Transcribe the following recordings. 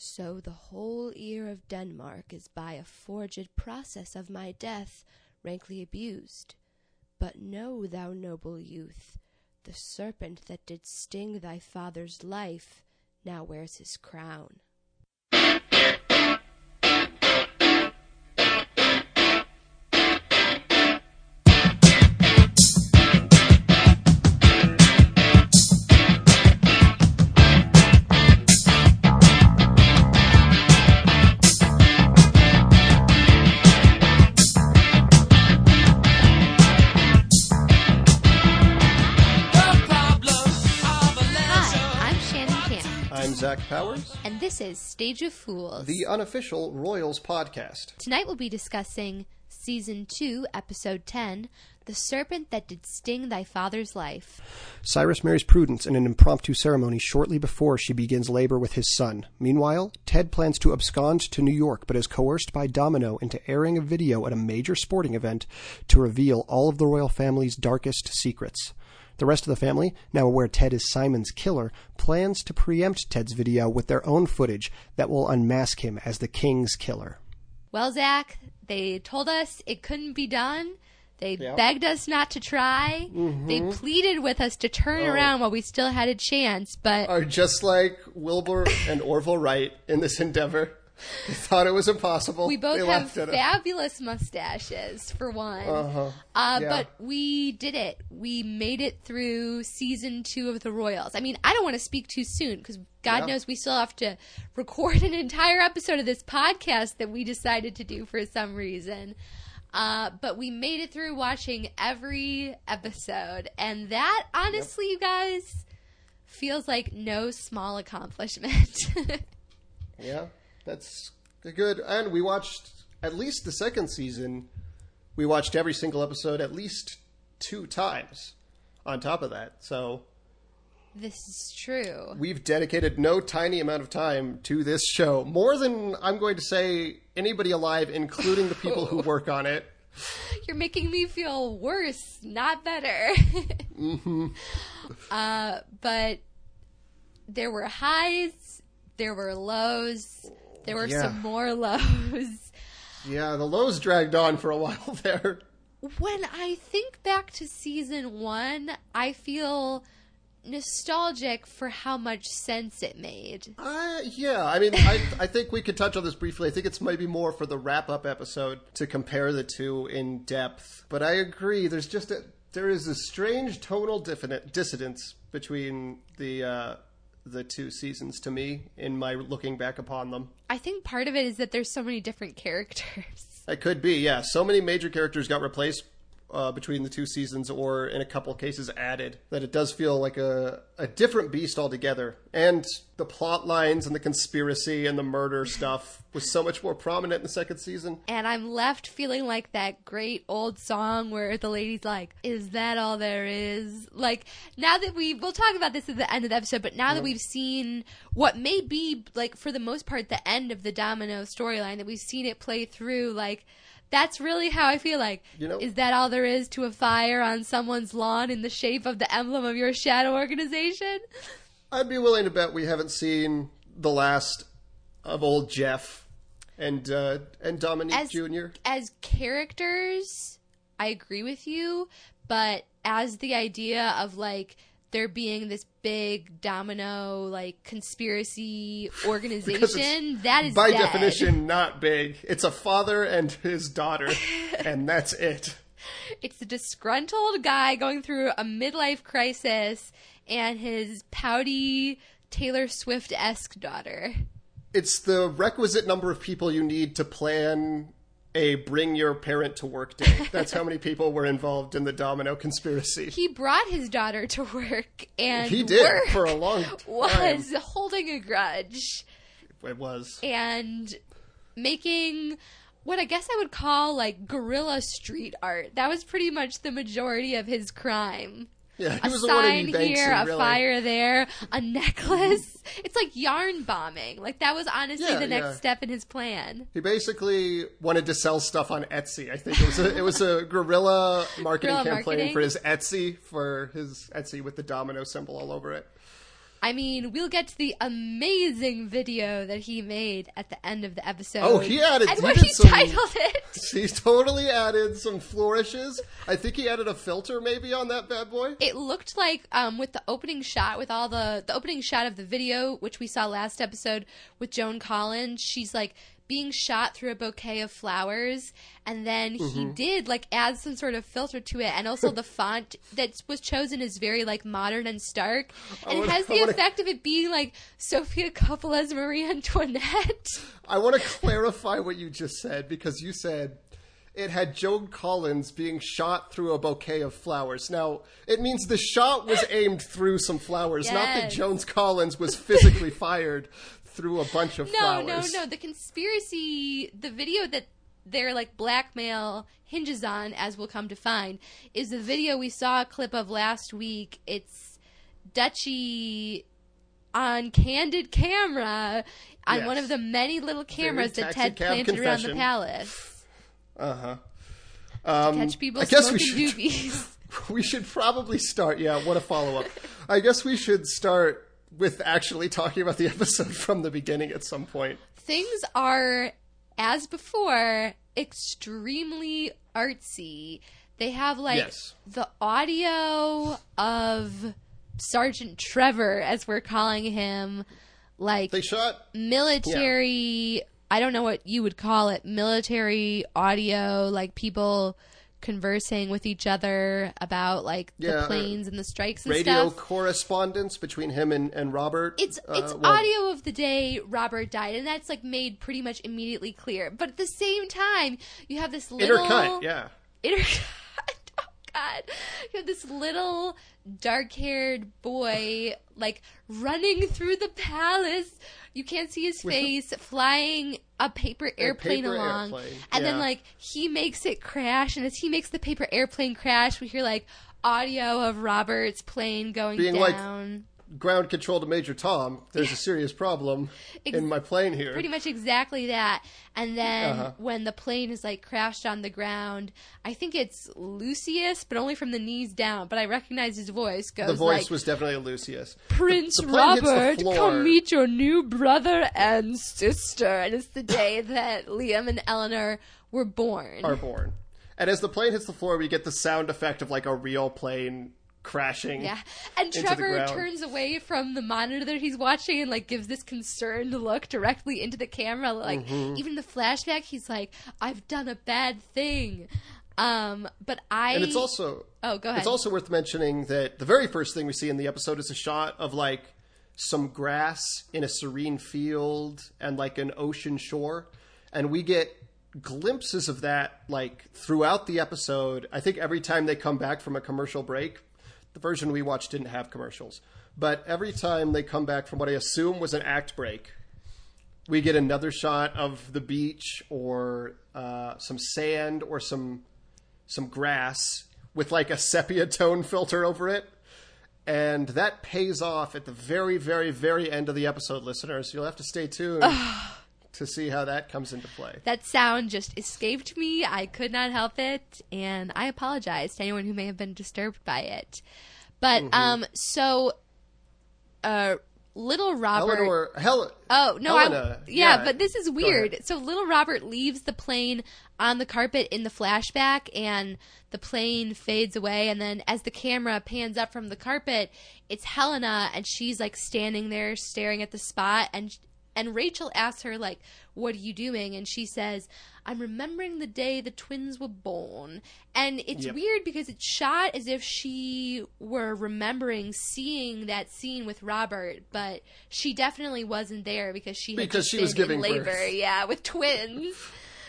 So the whole ear of Denmark is by a forged process of my death rankly abused. But know, thou noble youth, the serpent that did sting thy father's life now wears his crown. And this is Stage of Fools. the unofficial Royals podcast. Tonight we'll be discussing Season 2, Episode 10 The Serpent That Did Sting Thy Father's Life. Cyrus marries Prudence in an impromptu ceremony shortly before she begins labor with his son. Meanwhile, Ted plans to abscond to New York but is coerced by Domino into airing a video at a major sporting event to reveal all of the royal family's darkest secrets. The rest of the family, now aware Ted is Simon's killer, plans to preempt Ted's video with their own footage that will unmask him as the king's killer. Well, Zach, they told us it couldn't be done. They Yep. begged us not to try. They mm-hmm. pleaded with us to turn Oh. around while we still had a chance, but Are just like Wilbur and Orville Wright in this endeavor. They thought it was impossible. we both They have fabulous mustaches, for one. Uh-huh. Uh, Yeah. But we did it. We made it through season two of The Royals. I mean, I don't want to speak too soon because God Yeah. knows we still have to record an entire episode of this podcast that we decided to do for some reason. Uh, but we made it through watching every episode. And that, honestly, you guys, feels like no small accomplishment. Yeah, that's good. And we watched at least the second season. We watched every single episode at least two times. On top of that, so this is true. we've dedicated no tiny amount of time to this show. More than I'm going to say anybody alive, including the people who work on it. You're making me feel worse, not better. Mm-hmm. uh, but there were highs, there were lows, there were Yeah. some more lows. Yeah, the lows dragged on for a while there. when I think back to season one, I feel nostalgic for how much sense it made. Uh, yeah, I mean, I, I think we could touch on this briefly. I think it's maybe more for the wrap up episode to compare the two in depth. But I agree. There's just a there is a strange tonal diffin- dissonance between the uh, the two seasons to me in my looking back upon them. I think part of it is that there's so many different characters. It could be, yeah. So many major characters got replaced uh, between the two seasons, or in a couple cases added, that it does feel like a, a different beast altogether. And the plot lines and the conspiracy and the murder stuff was so much more prominent in the second season. And I'm left feeling like that great old song where the lady's like, Is that all there is? Like, now that we, we'll talk about this at the end of the episode, but now that we've seen what may be, like, for the most part, the end of the Domino storyline, that we've seen it play through, like, that's really how I feel like. You know- is that all there is to a fire on someone's lawn in the shape of the emblem of your shadow organization? I'd be willing to bet we haven't seen the last of old Jeff and uh, and Dominique As- Jr. as characters, I agree with you, but as the idea of like there being this big domino like conspiracy organization, that is By dead. definition, not big. It's a father and his daughter, and that's it. It's a disgruntled guy going through a midlife crisis and his pouty Taylor Swift esque daughter. it's the requisite number of people you need to plan a bring your parent to work day. That's how many people were involved in the domino conspiracy. He brought his daughter to work and He did for a long time. was holding a grudge. It was. and making what I guess I would call like guerrilla street art. That was pretty much the majority of his crime. Yeah, he A was the one sign here, a really. fire there, a necklace. it's like yarn bombing. Like that was honestly Yeah, the next yeah. step in his plan. He basically wanted to sell stuff on Etsy. I think it was a, it was a guerrilla marketing Guerrilla campaign marketing. for his Etsy for his Etsy with the domino symbol all over it. I mean, we'll get to the amazing video that he made at the end of the episode. Oh, he added- and he what he some- titled it. He's totally added some flourishes. I think he added a filter maybe on that bad boy. It looked like um, with the opening shot, with all the the opening shot of the video, which we saw last episode with Joan Collins. She's like being shot through a bouquet of flowers, and then he Mm-hmm. did like add some sort of filter to it, and also the font that was chosen is very like modern and stark, and it wanna- has the wanna- effect of it being like Sofia Coppola's Marie Antoinette. I want to clarify what you just said because you said it had Joan Collins being shot through a bouquet of flowers. Now, it means the shot was aimed through some flowers, not that Yes. Joan Collins was physically fired through a bunch of No, flowers. no, no. no. The conspiracy, the video that their like blackmail hinges on, as we'll come to find, is the video we saw a clip of last week. It's Dutchy on candid camera on Yes. one of the many little cameras that Ted planted around the palace. Uh huh. Um, Catch people I guess we should. doobies. We should probably start. Yeah, what a follow up. I guess we should start with actually talking about the episode from the beginning at some point. Things are, as before, extremely artsy. They have like Yes. the audio of Sergeant Trevor, as we're calling him, like They shot military. I don't know what you would call it. Military audio, like people conversing with each other about like Yeah, the uh, planes and the strikes and stuff. radio stuff. correspondence between him and, and Robert. It's uh, it's well, audio of the day Robert died, and that's like made pretty much immediately clear. But at the same time, you have this little intercut. Yeah, intercut. Oh God! You have this little dark-haired boy like running through the palace. You can't see his face, flying a paper airplane paper along, airplane, and then like he makes it crash. And as he makes the paper airplane crash, we hear like audio of Robert's plane going Being like, down. Ground control to Major Tom. There's a serious problem in my plane here. pretty much exactly that. And then Uh-huh. when the plane is like crashed on the ground, I think it's Lucius, but only from the knees down. But I recognize his voice. Goes the voice like, was definitely a Lucius. Prince the the Robert, come meet your new brother and sister. And it's the day that Liam and Eleanor were born. Are born, and as the plane hits the floor, we get the sound effect of like a real plane crashing. yeah, and Trevor turns away from the monitor that he's watching and like gives this concerned look directly into the camera. Like Mm-hmm. even the flashback, he's like, "I've done a bad thing." Um, but I And it's also oh, go ahead. It's also worth mentioning that the very first thing we see in the episode is a shot of like some grass in a serene field and like an ocean shore. And we get glimpses of that like throughout the episode. I think every time they come back from a commercial break, the version we watched didn't have commercials. But every time they come back from what I assume was an act break, we get another shot of the beach or uh, some sand or some some grass with like a sepia tone filter over it. And that pays off at the very, very, very end of the episode, listeners. You'll have to stay tuned to see how that comes into play. that sound just escaped me. I could not help it, and I apologize to anyone who may have been disturbed by it. But Mm-hmm. um, so uh, little Robert. Eleanor, Hel- Oh no! I, yeah, yeah, but this is weird. So little Robert leaves the plane on the carpet in the flashback, and the plane fades away. And then, as the camera pans up from the carpet, it's Helena, and she's like standing there staring at the spot. And and Rachel asks her like, "What are you doing?" And she says, "I'm remembering the day the twins were born." And it's Yep. weird because it's shot as if she were remembering seeing that scene with Robert, but she definitely wasn't there because she Because she was giving in labor, birth. yeah, with twins.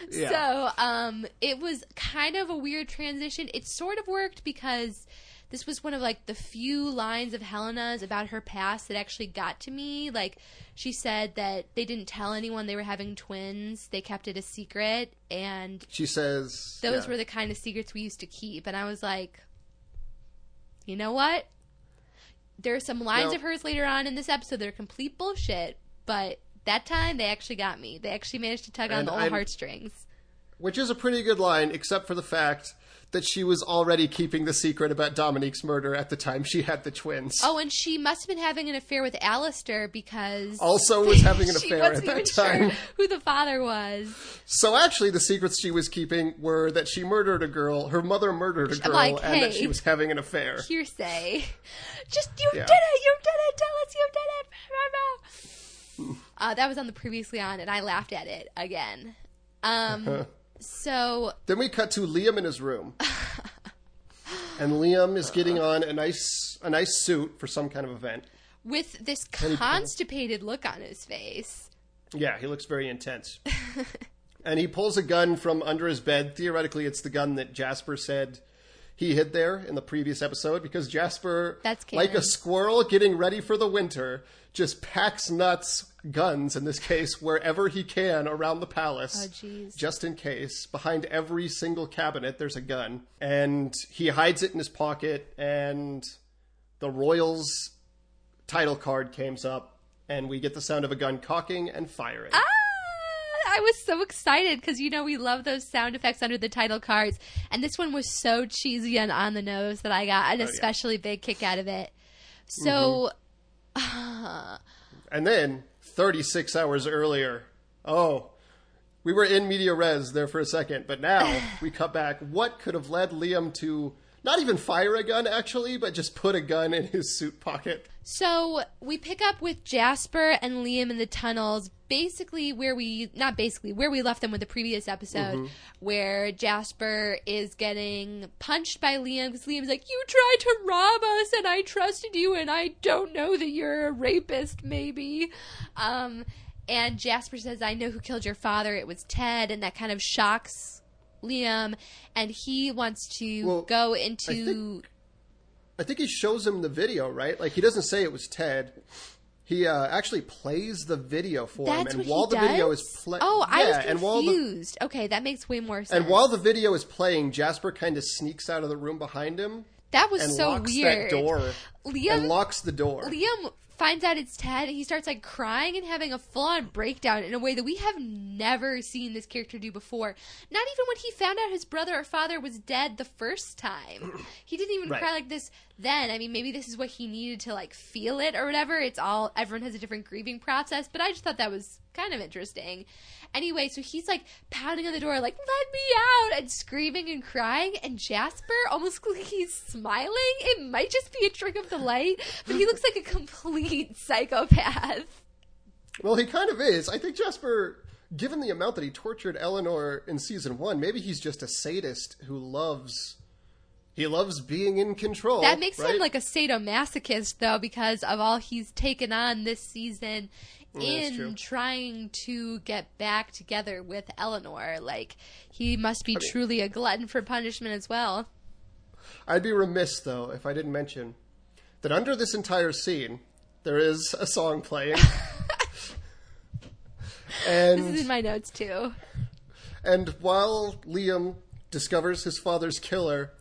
Yeah. So, um, it was kind of a weird transition. It sort of worked because this was one of like the few lines of Helena's about her past that actually got to me. Like she said that they didn't tell anyone they were having twins; they kept it a secret, and she says those yeah. were the kind of secrets we used to keep. And I was like, you know what? There are some lines Now- of hers later on in this episode that are complete bullshit, but that time they actually got me. They actually managed to tug on the old I'm- heartstrings. which is a pretty good line, except for the fact that she was already keeping the secret about Dominique's murder at the time she had the twins. Oh, and she must have been having an affair with Alistair because Also was having an affair at that even sure time. who the father was. So actually, the secrets she was keeping were that she murdered a girl, her mother murdered a girl, like, and that she was having an affair. Hearsay. Just you Yeah. did it. You did it. Tell us you did it. Uh, that was on the previously on, and I laughed at it again. Um, so Then we cut to Liam in his room. and Liam is getting on a nice a nice suit for some kind of event. with this constipated look on his face. Yeah, he looks very intense. and he pulls a gun from under his bed. Theoretically, it's the gun that Jasper said he hid there in the previous episode because Jasper, like a squirrel getting ready for the winter, just packs nuts, guns in this case, wherever he can around the palace. Oh, jeez. Just in case. Behind every single cabinet, there's a gun. And he hides it in his pocket, and the Royals title card comes up, and we get the sound of a gun cocking and firing. Ah, I was so excited because you know we love those sound effects under the title cards, and this one was so cheesy and on the nose that I got an oh, yeah. especially big kick out of it. So. Mm-hmm. And then, 36 hours earlier, oh, we were in media res there for a second, but now we cut back. What could have led Liam to not even fire a gun, actually, but just put a gun in his suit pocket? So we pick up with Jasper and Liam in the tunnels, basically where we not basically where we left them with the previous episode, where Jasper is getting punched by Liam because Liam's like, "You tried to rob us, and I trusted you, and I don't know that you're a rapist, maybe." Um, and Jasper says, "I know who killed your father. It was Ted," and that kind of shocks Liam, and he wants to Well, go I into. think- I think he shows him the video, right? Like, he doesn't say it was Ted. He uh, actually plays the video for him, and what while he the does? video is playing, Oh, I was and while the confused. okay, that makes way more sense. and while the video is playing, Jasper kind of sneaks out of the room behind him that was and so locks weird. that door Liam, and locks the door. Liam finds out it's Ted. and He starts like crying and having a full-on breakdown in a way that we have never seen this character do before. Not even when he found out his brother or father was dead the first time. He didn't even Right. cry like this then. I mean, maybe this is what he needed to like feel it or whatever. It's all everyone has a different grieving process, but I just thought that was kind of interesting. Anyway, so he's like pounding on the door, like "Let me out!" and screaming and crying. And Jasper almost looks like he's smiling. It might just be a trick of the light, but he looks like a complete psychopath. Well, he kind of is. I think Jasper, given the amount that he tortured Eleanor in season one, maybe he's just a sadist who loves. He loves being in control. That makes right? him like a sadomasochist, though, because of all he's taken on this season mm, that's in trying to get back together with Eleanor. Like, he must be truly a glutton for punishment as well. I'd be remiss though if I didn't mention that under this entire scene there is a song playing. This is in my notes, too. and while Liam discovers his father's killer,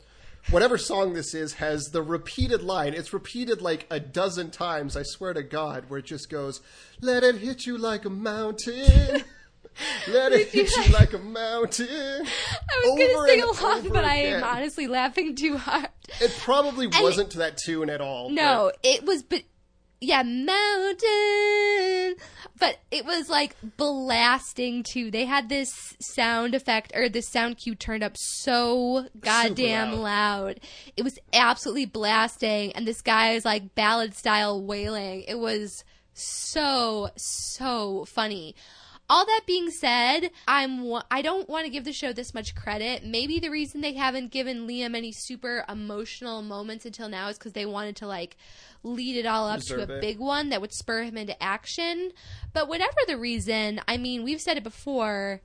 whatever song this is has the repeated line. It's repeated like a dozen times, I swear to God, where it just goes, Let it hit you like a mountain. Let it hit you like a mountain. I was going to sing along, but I am honestly laughing too hard. It probably wasn't to that tune at all. No, it was, but yeah, mountain. But it was like blasting too. They had this sound effect or this sound cue turned up so goddamn loud. loud. It was absolutely blasting, and this guy is like ballad style wailing. It was so so funny. All that being said, I'm I don't want to give the show this much credit. Maybe the reason they haven't given Liam any super emotional moments until now is because they wanted to like lead it all up Deserve to a it. big one that would spur him into action. But whatever the reason, I mean, we've said it before.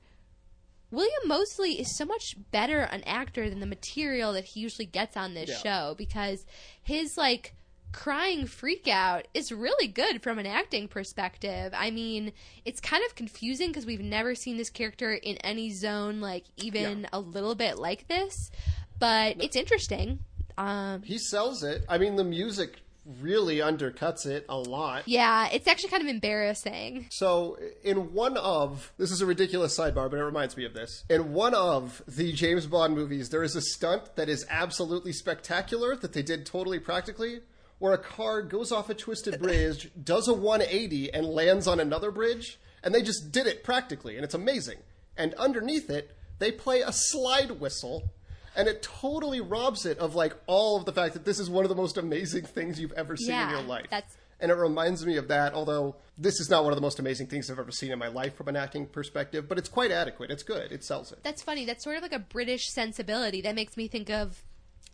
William Moseley is so much better an actor than the material that he usually gets on this Yeah. show because his like crying freak out is really good from an acting perspective. I mean, it's kind of confusing because we've never seen this character in any zone like even a little bit like this, but it's interesting. Um He sells it. I mean, the music really undercuts it a lot. Yeah, it's actually kind of embarrassing. So, in one of this is a ridiculous sidebar, but it reminds me of this. In one of the James Bond movies, there is a stunt that is absolutely spectacular that they did totally practically, where a car goes off a twisted bridge, does a 180, and lands on another bridge, and they just did it practically, and it's amazing. And underneath it, they play a slide whistle and it totally robs it of like all of the fact that this is one of the most amazing things you've ever seen Yeah, in your life. that's- And it reminds me of that, although this is not one of the most amazing things I've ever seen in my life from an acting perspective, but it's quite adequate. It's good. It sells it. That's funny. That's sort of like a British sensibility. That makes me think of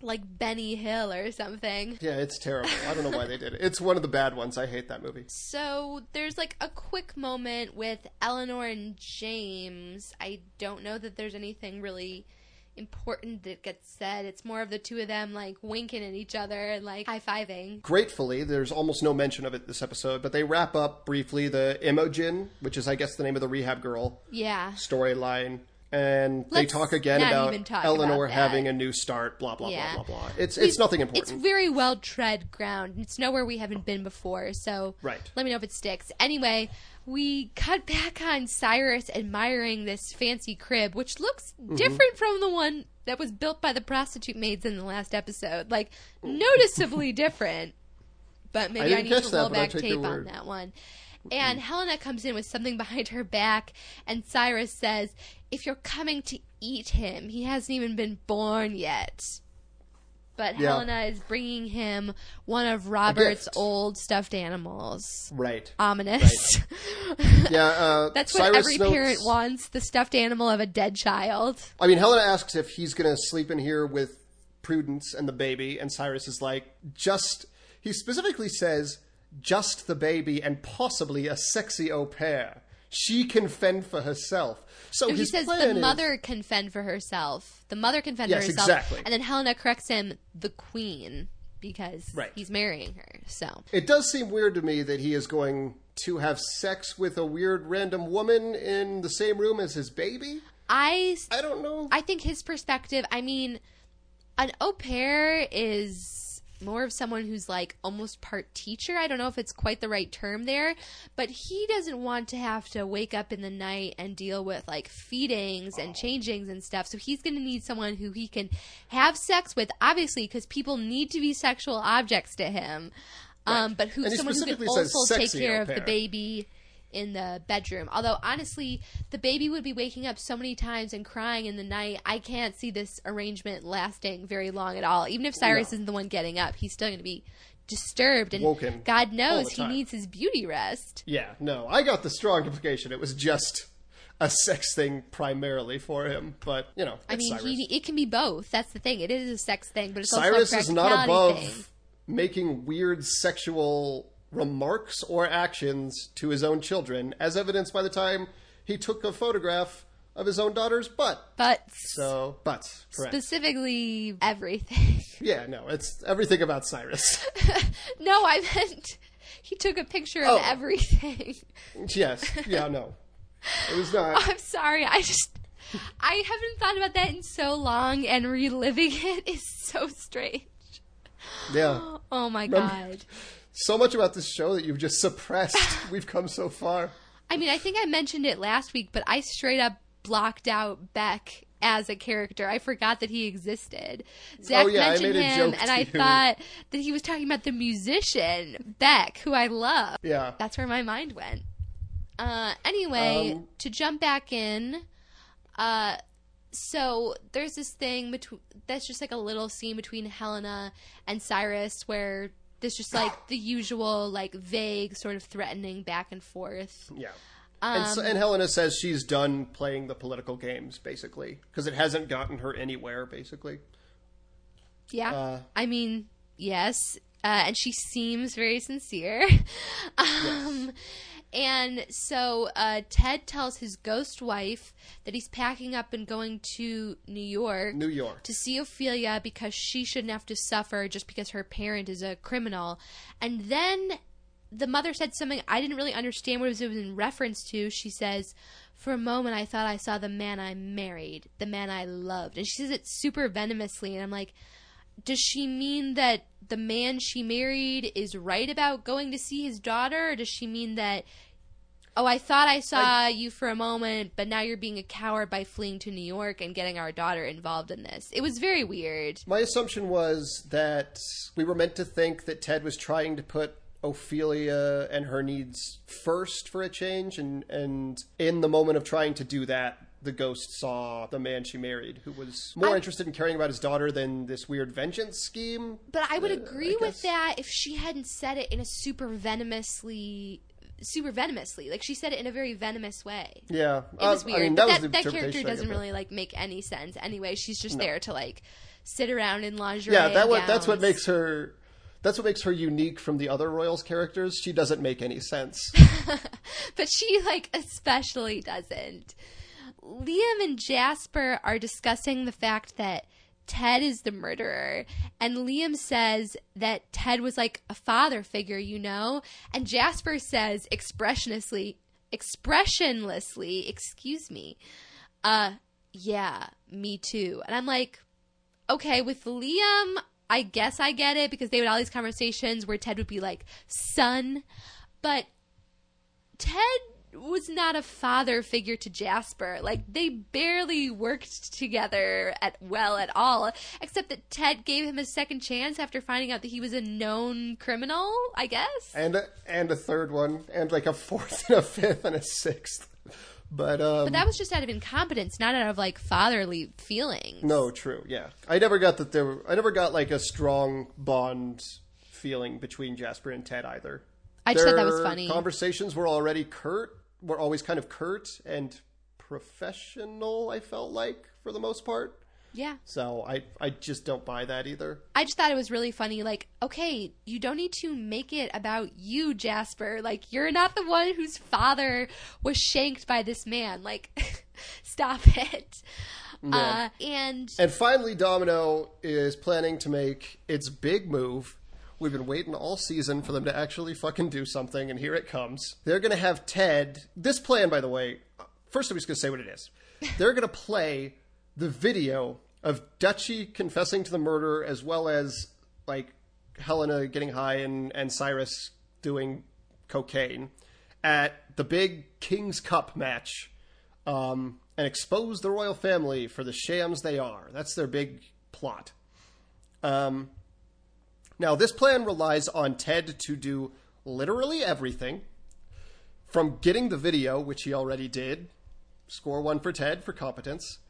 like Benny Hill or something. Yeah, it's terrible. I don't know why they did it. It's one of the bad ones. I hate that movie. So there's like a quick moment with Eleanor and James. I don't know that there's anything really important that gets said. It's more of the two of them like winking at each other and like high fiving. Gratefully, there's almost no mention of it this episode, but they wrap up briefly the Imogen, which is, I guess, the name of the rehab girl Yeah. storyline. And they Let's talk again about talk Eleanor about having a new start, blah, blah, Yeah. blah, blah, blah. It's, it's nothing important. It's very well tread ground. It's nowhere we haven't been before, so Right. let me know if it sticks. Anyway, we cut back on Cyrus admiring this fancy crib, which looks Mm-hmm. different from the one that was built by the prostitute maids in the last episode. Like noticeably different. But maybe I, didn't need to roll back tape on that one. And Helena comes in with something behind her back, and Cyrus says, If you're coming to eat him, he hasn't even been born yet. But Yeah. Helena is bringing him one of Robert's old stuffed animals. right. Ominous. Yeah, uh, That's what Cyrus every notes- parent wants the stuffed animal of a dead child. I mean, Helena asks if he's going to sleep in here with Prudence and the baby, and Cyrus is like, just. He specifically says, just the baby and possibly a sexy au pair. She can fend for herself. So No, he says the is- mother can fend for herself. The mother can fend Yes, for herself. exactly. And then Helena corrects him, the queen, because Right. he's marrying her. So It does seem weird to me that he is going to have sex with a weird random woman in the same room as his baby. I I don't know. I think his perspective, I mean, an au pair is more of someone who's like almost part teacher. I don't know if it's quite the right term there, but he doesn't want to have to wake up in the night and deal with like feedings and changings and stuff. So he's going to need someone who he can have sex with, obviously, because people need to be sexual objects to him. Um, but who And he someone who can also take care of the baby in the bedroom. Although honestly, the baby would be waking up so many times and crying in the night. I can't see this arrangement lasting very long at all. Even if Cyrus No. isn't the one getting up, he's still going to be disturbed and Woken God knows he needs his beauty rest. Yeah, no, I got the strong implication. It was just a sex thing primarily for him, but you know, I mean, he, it can be both. That's the thing. It is a sex thing, but it's Cyrus also a is not above thing. making weird sexual remarks or actions to his own children, as evidenced by the time he took a photograph of his own daughter's butt. But So, butts, correct? specifically everything. yeah, no, it's everything about Cyrus. no, I meant he took a picture of Oh. everything. yes, yeah, no, it was not. I'm sorry. I just I haven't thought about that in so long, and reliving it is so strange. Yeah, Oh my Remember- god. So much about this show that you've just suppressed. We've come so far. I mean, I think I mentioned it last week, but I straight up blocked out Beck as a character. I forgot that he existed. Zach Oh, yeah, mentioned him, and I you. thought that he was talking about the musician Beck, who I love. Yeah. That's where my mind went. Uh, anyway, Um, to jump back in, uh, so there's this thing between that's just like a little scene between Helena and Cyrus where there's just like the usual like vague sort of threatening back and forth. Yeah. and, Um, so, and Helena says she's done playing the political games, basically, because it hasn't gotten her anywhere, basically. Yeah. Uh, I mean, yes. Uh, and she seems very sincere. um, And so uh, Ted tells his ghost wife that he's packing up and going to New York. New York. To see Ophelia because she shouldn't have to suffer just because her parent is a criminal. And then the mother said something I didn't really understand what it was, it was in reference to. She says, For a moment, I thought I saw the man I married, the man I loved. And she says it super venomously. And I'm like, does she mean that the man she married is right about going to see his daughter, or does she mean that? Oh, I thought I saw you for a moment, but now you're being a coward by fleeing to New York and getting our daughter involved in this. It was very weird. My assumption was that we were meant to think that Ted was trying to put Ophelia and her needs first for a change, and and in the moment of trying to do that, the ghost saw the man she married, who was more I- interested in caring about his daughter than this weird vengeance scheme. But I would Uh, agree I with that if she hadn't said it in a super venomously, super venomously. Like she said it in a very venomous way. Yeah, It was Uh, weird. I mean, that, that, was the that character doesn't really like make any sense anyway. She's just No. there to like sit around in lingerie. Yeah, that what that's what makes her. That's what makes her unique from the other Royals characters. She doesn't make any sense. but she like especially doesn't. Liam and Jasper are discussing the fact that Ted is the murderer, and Liam says that Ted was like a father figure, you know, and Jasper says expressionlessly, expressionlessly, excuse me, uh, yeah, me too, and I'm like, okay, with Liam, I guess I get it because they would all these conversations where Ted would be like, son, but Ted was not a father figure to Jasper. Like they barely worked together at well at all, except that Ted gave him a second chance after finding out that he was a known criminal, I guess. and a, and a third one, and like a fourth and a fifth and a sixth. But um, But that was just out of incompetence, not out of like fatherly feelings. no, true. Yeah, I never got that there. Were, I never got like a strong bond feeling between Jasper and Ted either. I just thought that was funny. Conversations were already curt. Were always kind of curt and professional. I felt like for the most part. Yeah. So I I just don't buy that either. I just thought it was really funny. Like, okay, you don't need to make it about you, Jasper. Like, you're not the one whose father was shanked by this man. Like, stop it. Uh, and And finally, Domino is planning to make its big move. We've been waiting all season for them to actually fucking do something, and here it comes. They're going to have Ted. This plan, by the way, first I'm just going to say what it is. They're going to play the video of Dutchy confessing to the murder, as well as like Helena getting high and, and Cyrus doing cocaine at the big King's Cup match um, and expose the royal family for the shams they are. That's their big plot. Um, now, this plan relies on Ted to do literally everything from getting the video, which he already did, score one for Ted for competence,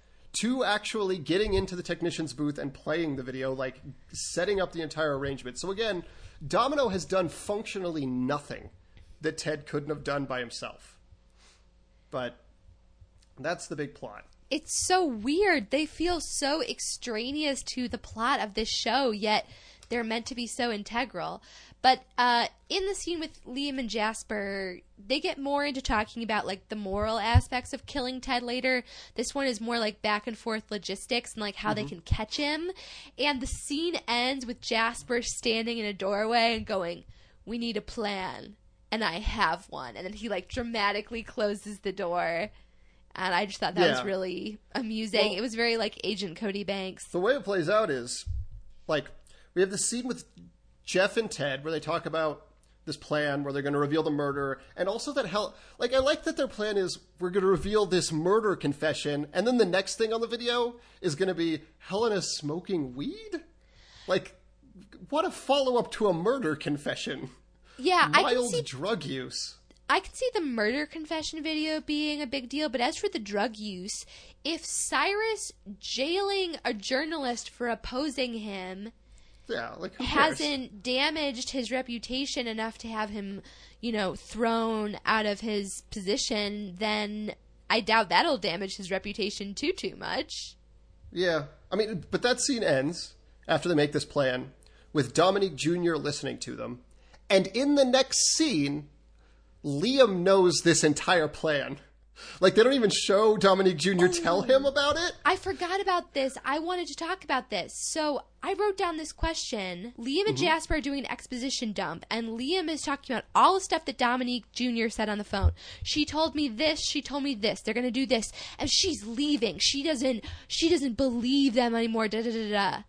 to actually getting into the technician's booth and playing the video, like setting up the entire arrangement. So, again, Domino has done functionally nothing that Ted couldn't have done by himself. But that's the big plot. it's so weird. They feel so extraneous to the plot of this show, yet they're meant to be so integral. But uh, in the scene with Liam and Jasper, they get more into talking about like the moral aspects of killing Ted later. This one is more like back and forth logistics and like how they can catch him. And the scene ends with Jasper standing in a doorway and going, "We need a plan." And I have one. And then he like dramatically closes the door. And I just thought that was really amusing. Well- it was very like Agent Cody Banks. The way it plays out is like we have the scene with Jeff and Ted where they talk about this plan where they're going to reveal the murder and also that hell like I like that their plan is we're going to reveal this murder confession and then the next thing on the video is going to be Helena smoking weed? Like what a follow-up to a murder confession. Yeah, I can Wild see drug use. I can see the murder confession video being a big deal, but as for the drug use, if Cyrus jailing a journalist for opposing him Yeah, like hasn't damaged his reputation enough to have him, you know, thrown out of his position, then I doubt that'll damage his reputation too too much. Yeah. I mean, but that scene ends after they make this plan with Dominique Jr. listening to them. And in the next scene, Liam knows this entire plan. Like, they don't even show Dominique Jr. Oh, tell him about it. I forgot about this. I wanted to talk about this. So I wrote down this question. Liam and mm-hmm. Jasper are doing an exposition dump, and Liam is talking about all the stuff that Dominique Jr. said on the phone. She told me this. She told me this. They're gonna do this, and she's leaving. She doesn't. She doesn't believe them anymore. Da da da da.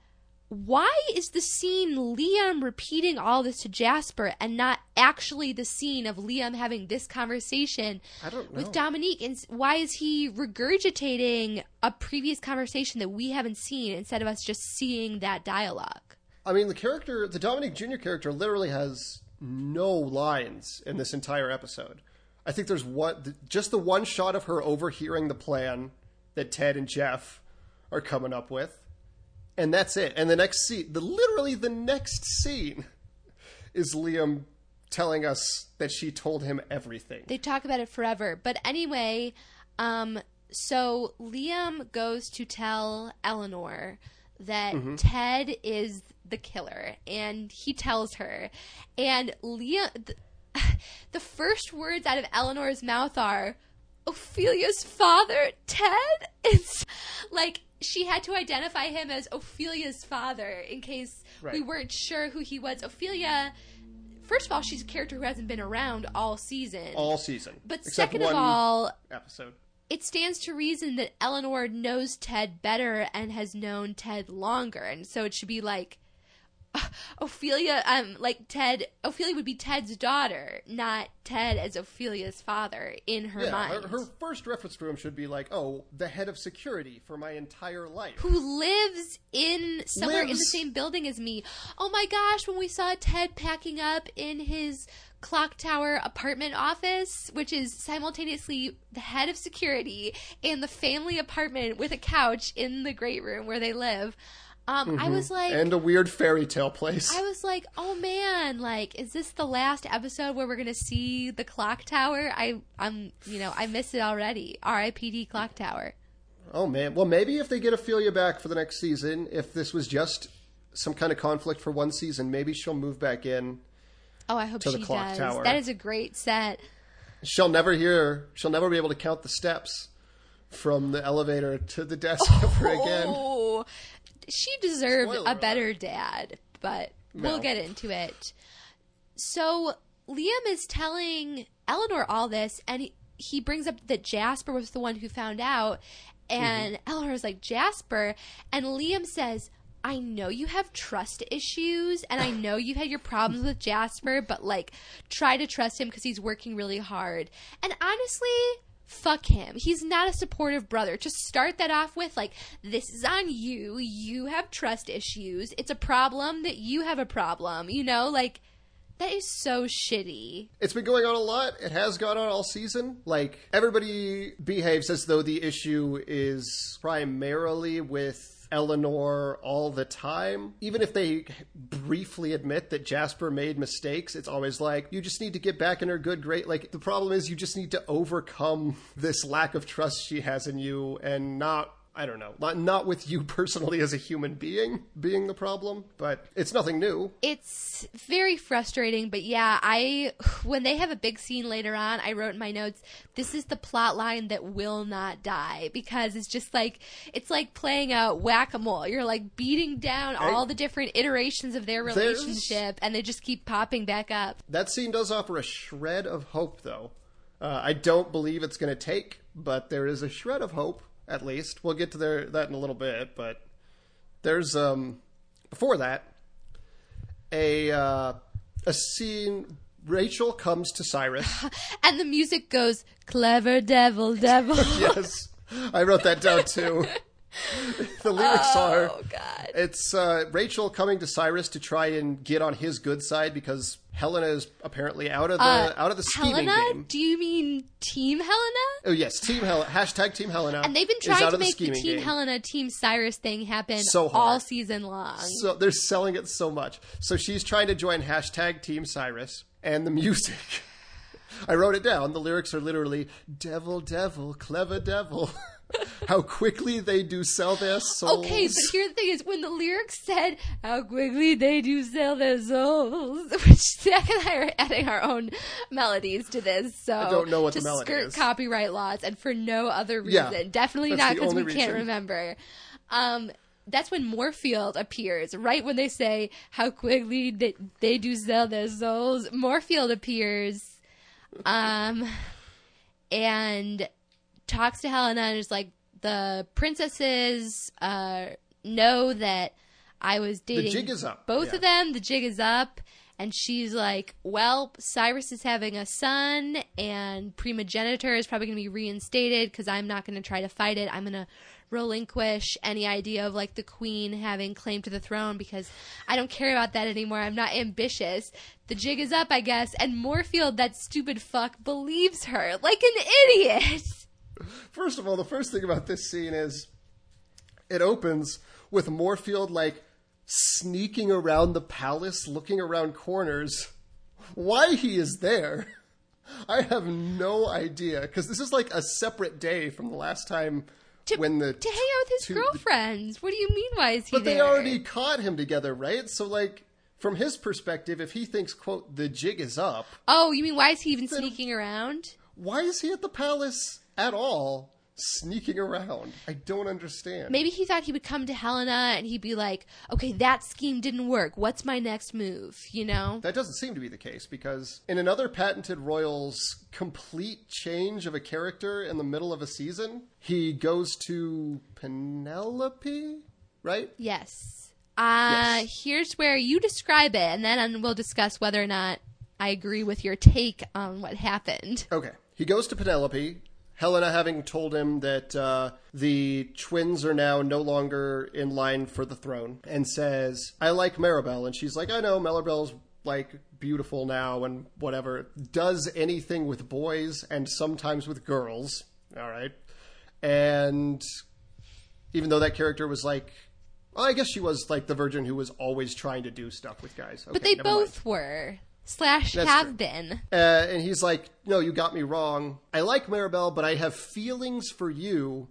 Why is the scene Liam repeating all this to Jasper and not actually the scene of Liam having this conversation I don't know. with Dominique? And why is he regurgitating a previous conversation that we haven't seen instead of us just seeing that dialogue? I mean, the character, the Dominique Jr. character, literally has no lines in this entire episode. I think there's one, just the one shot of her overhearing the plan that Ted and Jeff are coming up with, and that's it. And the next scene, the literally the next scene, is Liam telling us that she told him everything. They talk about it forever. But anyway, um, so Liam goes to tell Eleanor that Ted is the killer, and he tells her. And Liam, the, the first words out of Eleanor's mouth are, Ophelia's father, Ted? It's like she had to identify him as Ophelia's father in case we weren't sure who he was. Ophelia, first of all, she's a character who hasn't been around all season. all season, but second of all, episode. it stands to reason that Eleanor knows Ted better and has known Ted longer, and so it should be like Ophelia, um, like Ted. Ophelia would be Ted's daughter, not Ted as Ophelia's father in her Yeah, mind. her, her first reference to him should be like, "Oh, the head of security for my entire life." who lives in somewhere in the same building as me. Oh my gosh, when we saw Ted packing up in his clock tower apartment office, which is simultaneously the head of security and the family apartment with a couch in the great room where they live. Um, I was like, and a weird fairy tale place. I was like, oh man, like, is this the last episode where we're gonna see the clock tower? I, I'm, you know, I miss it already. R.I.P.D. Clock Tower. Oh man. Well, maybe if they get Ophelia back for the next season, if this was just some kind of conflict for one season, maybe she'll move back in. Oh, I hope To the she clock does. tower. That is a great set. She'll never hear. She'll never be able to count the steps from the elevator to the desk ever again. She deserved Spoiler a alert. better dad, but we'll get into it. So Liam is telling Eleanor all this, and he, he brings up that Jasper was the one who found out, and Mm-hmm. Eleanor's like Jasper, and Liam says. I know you have trust issues and I know you had your problems with Jasper, but like try to trust him because he's working really hard. And honestly, fuck him. He's not a supportive brother. To start that off with like, this is on you. You have trust issues. It's a problem that you have a problem. You know, like, that is so shitty. It's been going on a lot. It has gone on all season. Like everybody behaves as though the issue is primarily with Eleanor all the time. Even if they briefly admit that Jasper made mistakes, it's always like you just need to get back in her good great. Like the problem is you just need to overcome this lack of trust she has in you and not I don't know. Not, not with you personally as a human being being the problem, but it's nothing new. It's very frustrating, but yeah, I when they have a big scene later on, I wrote in my notes, this is the plot line that will not die because it's just like it's like playing a whack-a-mole. You're like beating down all the different iterations of their There's- relationship and they just keep popping back up. That scene does offer a shred of hope, though. Uh, I don't believe it's going to take, but there is a shred of hope, at least. We'll get to there, that in a little bit, but there's, um, before that, a, uh, a scene. Rachel comes to Cyrus. And the music goes clever devil devil. yes, I wrote that down too. the lyrics are. oh god. It's uh, Rachel coming to Cyrus to try and get on his good side because Helena is apparently out of the uh, out of the scheming Helena? game. Do you mean Team Helena? Oh yes, Team Helena. Hashtag Team Helena. And they've been trying to of the make the Team game. Helena, Team Cyrus thing happen So hard. all season long. So they're selling it so much. So she's trying to join hashtag Team Cyrus, and the music. I wrote it down. The lyrics are literally "Devil, devil, clever devil." How quickly they do sell their souls. Okay, but here's the thing: is when the lyrics said how quickly they do sell their souls, which Zach and I are adding our own melodies to this, so I don't know what to the melody skirt is. copyright laws, and for no other Yeah, reason. Definitely not because we only can't remember. Um, that's when Moorfield appears, right when they say how quickly they, they do sell their souls. Moorfield appears, um, and talks to Helena and is like, the princesses uh, know that I was dating jig is up, both yeah. of them. The jig is up. And she's like, well, Cyrus is having a son, and primogeniture is probably going to be reinstated because I'm not going to try to fight it. I'm going to relinquish any idea of like the queen having claim to the throne because I don't care about that anymore. I'm not ambitious. The jig is up, I guess. And Moorfield, that stupid fuck, believes her like an idiot. First of all, the first thing about this scene is it opens with Moorfield like sneaking around the palace, looking around corners. Why he is there, I have no idea. Because this is like a separate day from the last time To, when the to hang out with his two- girlfriends. What do you mean? Why is he But they already caught him together, right? So like from his perspective, if he thinks quote the jig is up, Oh, you mean why is he even sneaking around? why is he at the palace at all? Sneaking around. I don't understand. Maybe he thought he would come to Helena and he'd be like, okay, that scheme didn't work. What's my next move? You know? That doesn't seem to be the case because in another patented Royals complete change of a character in the middle of a season, he goes to Penelope, right? Yes. Uh, Yes. here's where you describe it, and then we'll discuss whether or not I agree with your take on what happened. Okay. He goes to Penelope. Helena having told him that uh, the twins are now no longer in line for the throne, and says, "I like Maribel," and she's like, "I know Maribel's like beautiful now and whatever. Does anything with boys and sometimes with girls. All right, and even though that character was like." Well, I guess she was like the virgin who was always trying to do stuff with guys. But they never mind. both were. Slash That's have true. been. Uh, and he's like, "No, you got me wrong. I like Maribel, but I have feelings for you.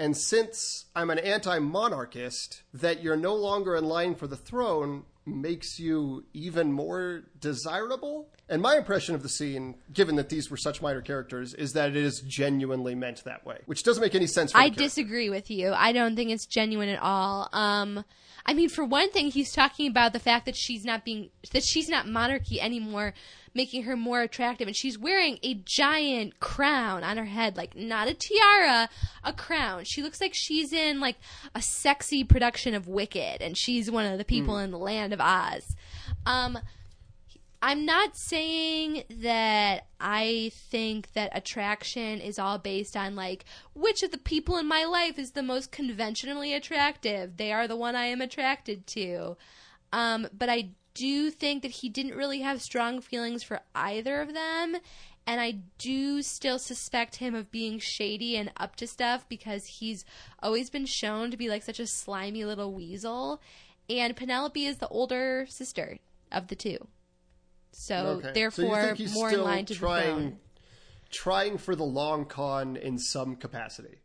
And since I'm an anti-monarchist, that you're no longer in line for the throne makes you even more desirable." And my impression of the scene, given that these were such minor characters, is that it is genuinely meant that way, which doesn't make any sense. For I disagree with you. I don't think it's genuine at all. Um, I mean, for one thing, he's talking about the fact that she's not being that she's not monarchy anymore, making her more attractive, and she's wearing a giant crown on her head, like not a tiara, a crown. She looks like she's in like a sexy production of Wicked, and she's one of the people in the land of Oz. Um, I'm not saying that I think that attraction is all based on like which of the people in my life is the most conventionally attractive. They are the one I am attracted to. Um, but I do think that he didn't really have strong feelings for either of them. And I do still suspect him of being shady and up to stuff because he's always been shown to be like such a slimy little weasel. And Penelope is the older sister of the two. So Okay. therefore he's more in line to the trying, throne. trying for the long con in some capacity.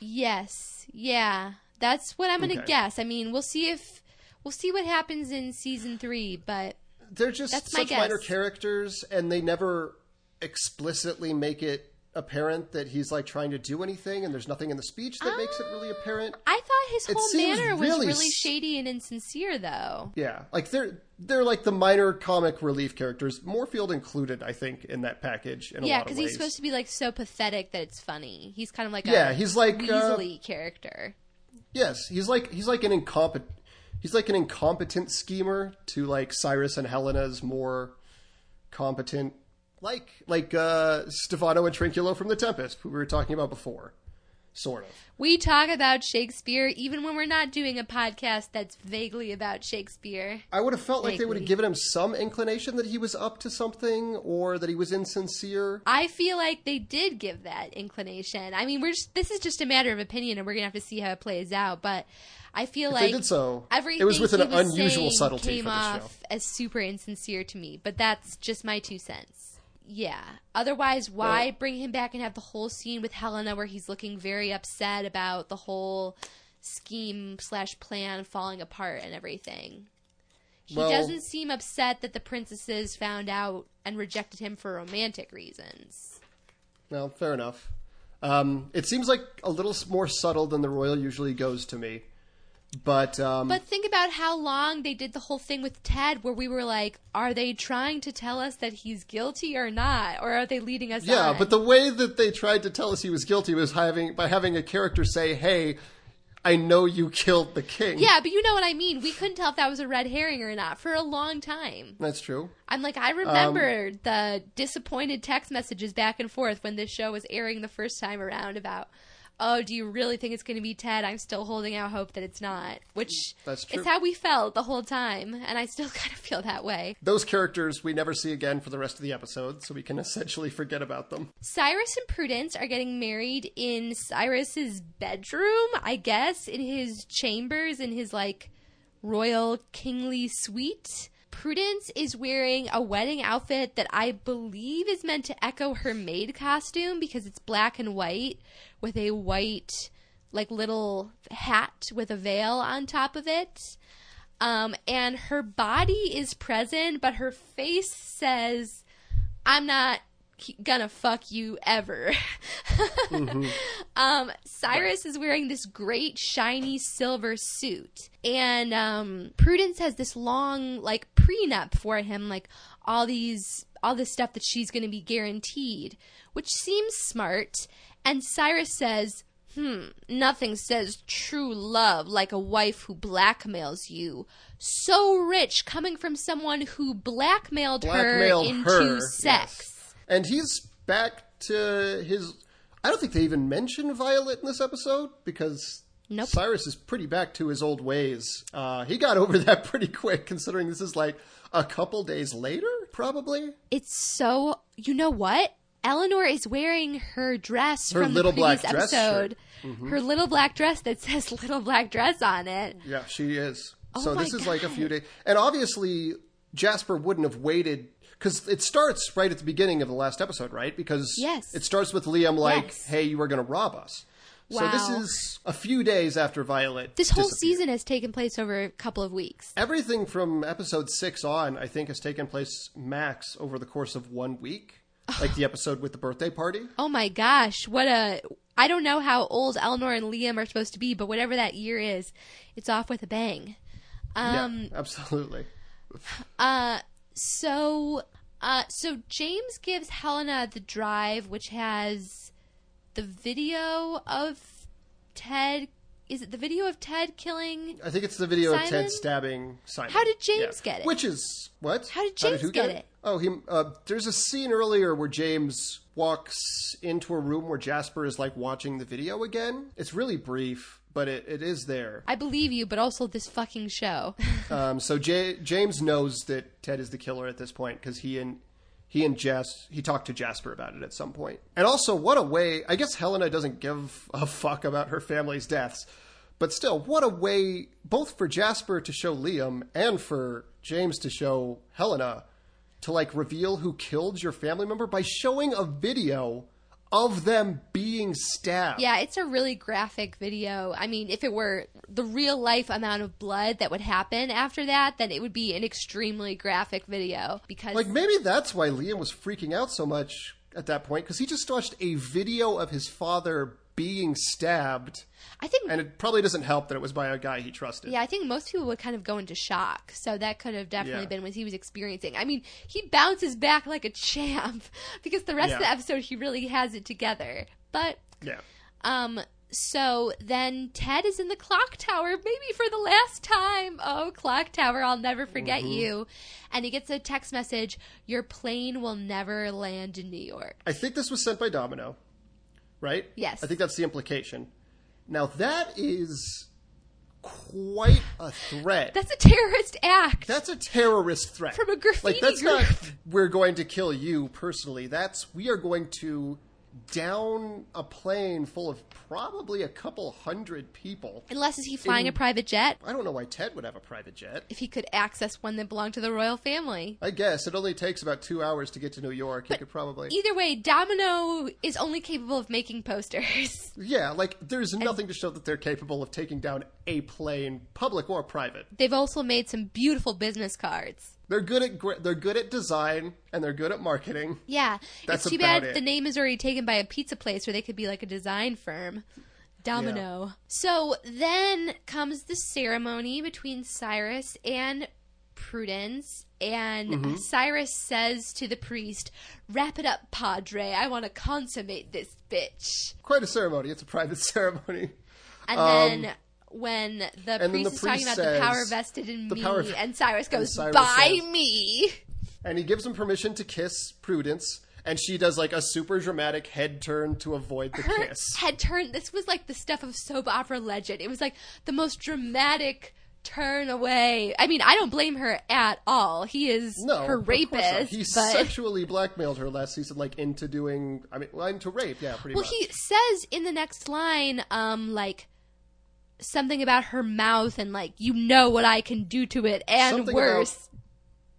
Yes. Yeah. That's what I'm going to Okay. guess. I mean, we'll see if we'll see what happens in season 3, but they're just That's my such minor characters and they never explicitly make it apparent that he's like trying to do anything and there's nothing in the speech that makes it really apparent I thought his whole manner was really shady and insincere though. yeah like they're they're like the minor comic relief characters moorfield included i think in that package in Yeah, because he's supposed to be like so pathetic that it's funny. He's kind of like Yeah, a he's like, uh, weaselly character. yes he's like he's like an incompetent he's like an incompetent schemer to like cyrus and helena's more competent like like uh Stephano and trinculo from the tempest who we were talking about before sort of We talk about Shakespeare even when we're not doing a podcast that's vaguely about Shakespeare. I would have felt like they would have given him some inclination that he was up to something or that he was insincere. I feel like they did give that inclination. I mean, we're just, this is just a matter of opinion, and we're gonna have to see how it plays out. But I feel If like they did so, everything it was with an was unusual subtlety came for this show. off as super insincere to me. But that's just my two cents. Yeah. Otherwise, why bring him back and have the whole scene with Helena where he's looking very upset about the whole scheme slash plan falling apart and everything? He Well- doesn't seem upset that the princesses found out and rejected him for romantic reasons. Well, fair enough. Um, it seems like a little more subtle than the royal usually goes to me. But, um, But think about how long they did the whole thing with Ted, where we were like, are they trying to tell us that he's guilty or not? Or are they leading us yeah, on? but the way that they tried to tell us he was guilty was having by having a character say, "Hey, I know you killed the king. Yeah, but you know what I mean. We couldn't tell if that was a red herring or not for a long time. That's true. I'm like, I remember the disappointed text messages back and forth when this show was airing the first time around about, oh, do you really think it's going to be Ted? I'm still holding out hope that it's not. Which That's true. is how we felt the whole time, and I still kind of feel that way. Those characters we never see again for the rest of the episode, so we can essentially forget about them. Cyrus and Prudence are getting married in Cyrus's bedroom, I guess, in his chambers, in his like royal kingly suite. Prudence is wearing a wedding outfit that I believe is meant to echo her maid costume because it's black and white with a white, like little hat with a veil on top of it. Um, and her body is present, but her face says, I'm not gonna fuck you ever. um, Cyrus is wearing this great shiny silver suit, and um, Prudence has this long like prenup for him, like all these all this stuff that she's gonna be guaranteed, which seems smart. And Cyrus says, Hmm, nothing says true love like a wife who blackmails you. So rich coming from someone who blackmailed, Blackmailed her into her, sex. yes. And he's back to his. I don't think they even mention Violet in this episode because Nope. Cyrus is pretty back to his old ways. Uh, he got over that pretty quick, considering this is like a couple days later, probably. It's so you know what? Eleanor is wearing her dress Her from little the previous black dress episode. Mm-hmm. Her little black dress that says little black dress on it. Yeah, she is. Oh so this is like a few days, and obviously Jasper wouldn't have waited because it starts right at the beginning of the last episode, right? Because Yes. it starts with Liam like, Yes. "Hey, you were going to rob us." Wow. So this is a few days after Violet. This whole season has taken place over a couple of weeks. Everything from episode six on, I think, has taken place max over the course of one week, like the episode with the birthday party. Oh my gosh, what a I don't know how old Eleanor and Liam are supposed to be, but whatever that year is, it's off with a bang. Um yeah, absolutely. Uh, so, uh, so James gives Helena the drive, which has the video of Ted. Is it the video of Ted killing? I think it's the video of Ted stabbing Simon. How did James get it? Which is what? How did James who get it? Oh, he. Uh, there's a scene earlier where James walks into a room where Jasper is like watching the video again. It's really brief, but it, it is there. I believe you, but also this fucking show. Um, so J- James knows that Ted is the killer at this point because he and he and Jas he talked to Jasper about it at some point. And also, what a way! I guess Helena doesn't give a fuck about her family's deaths, but still, what a way both for Jasper to show Liam and for James to show Helena to like reveal who killed your family member by showing a video of them being stabbed. yeah, it's a really graphic video. I mean, if it were the real life amount of blood that would happen after that, then it would be an extremely graphic video because Like maybe that's why Liam was freaking out so much at that point because he just watched a video of his father being stabbed, I think and it probably doesn't help that it was by a guy he trusted. Yeah, I think most people would kind of go into shock. So that could have definitely Yeah. been what he was experiencing. I mean, he bounces back like a champ because the rest of the episode he really has it together. But Yeah. um so then Ted is in the clock tower, maybe for the last time. Oh, clock tower, I'll never forget Mm-hmm. you. And he gets a text message, your plane will never land in New York. I think this was sent by Domino, right? Yes. I think that's the implication. Now that is quite a threat. That's a terrorist act. That's a terrorist threat From a graffiti Like that's not we're going to kill you personally. That's we are going to down a plane full of probably a couple hundred people. Unless is he flying In- a private jet? I don't know why Ted would have a private jet. If he could access one that belonged to the royal family. I guess it only takes about two hours to get to New York. He could probably. Either way, Domino is only capable of making posters. yeah, like there's nothing to show that they're capable of taking down a plane, public or private. They've also made some beautiful business cards. They're good at they're good at design and they're good at marketing. Yeah, That's it's too about bad it. the name is already taken by a pizza place where they could be like a design firm. Domino. So then comes the ceremony between Cyrus and Prudence, and Mm-hmm. Cyrus says to the priest, "Wrap it up, Padre. I want to consummate this bitch." Quite a ceremony. It's a private ceremony. And Um, then when the then priest the is talking priest about the power vested in me, power- and Cyrus goes, Cyrus "By says- me." and he gives him permission to kiss Prudence, and she does like a super dramatic head turn to avoid the Her kiss. head turn. This was like the stuff of soap opera legend. It was like the most dramatic turn away. I mean, I don't blame her at all. He is No, her of course not. rapist. He but sexually blackmailed her last season, like into doing. I mean, well, into rape. Yeah, pretty well, much. he says in the next line, um, like something about her mouth and like you know what I can do to it and Something worse.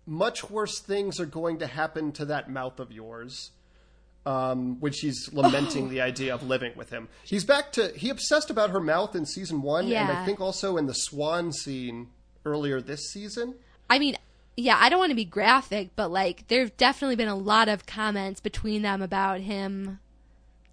Much worse things are going to happen to that mouth of yours. Um, when she's lamenting Oh. the idea of living with him, he's back to he obsessed about her mouth in season one, and I think also in the swan scene earlier this season. I mean, yeah, I don't want to be graphic, but like there've definitely been a lot of comments between them about him,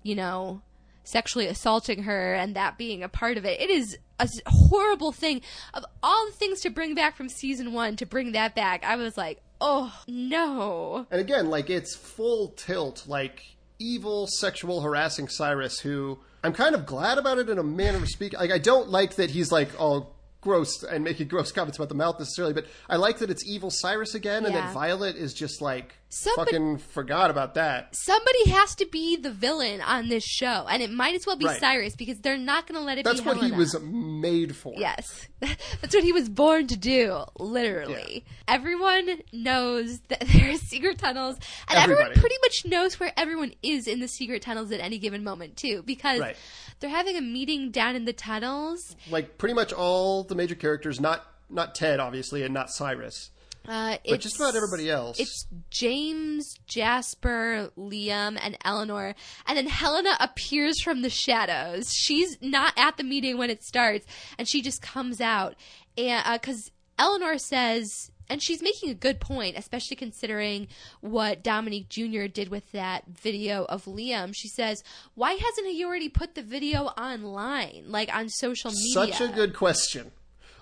you know, sexually assaulting her and that being a part of it. It is a horrible thing. Of all the things to bring back from season 1 to bring that back, I was like, "Oh, no." And again, like it's full tilt, like evil, sexual, harassing Cyrus. Who I'm kind of glad about it in a manner of speaking. Like I don't like that he's like all gross and making gross comments about the mouth necessarily, but I like that it's evil Cyrus again, and that Violet is just like Somebody- fucking forgot about that. Somebody has to be the villain on this show, and it might as well be Right. Cyrus because they're not going to let it That's be what he was made for. Yes. That's what he was born to do, literally. Everyone knows that there are secret tunnels, and everyone pretty much knows where everyone is in the secret tunnels at any given moment, too, because Right. they're having a meeting down in the tunnels. Like pretty much all the major characters, not not Ted obviously, and not Cyrus. Uh, But just about everybody else. It's James, Jasper, Liam, and Eleanor. And then Helena appears from the shadows. She's not at the meeting when it starts, and she just comes out. And because Eleanor says, and she's making a good point, especially considering what Dominique Jr. did with that video of Liam. She says, "Why hasn't he already put the video online, like on social media?" Such a good question.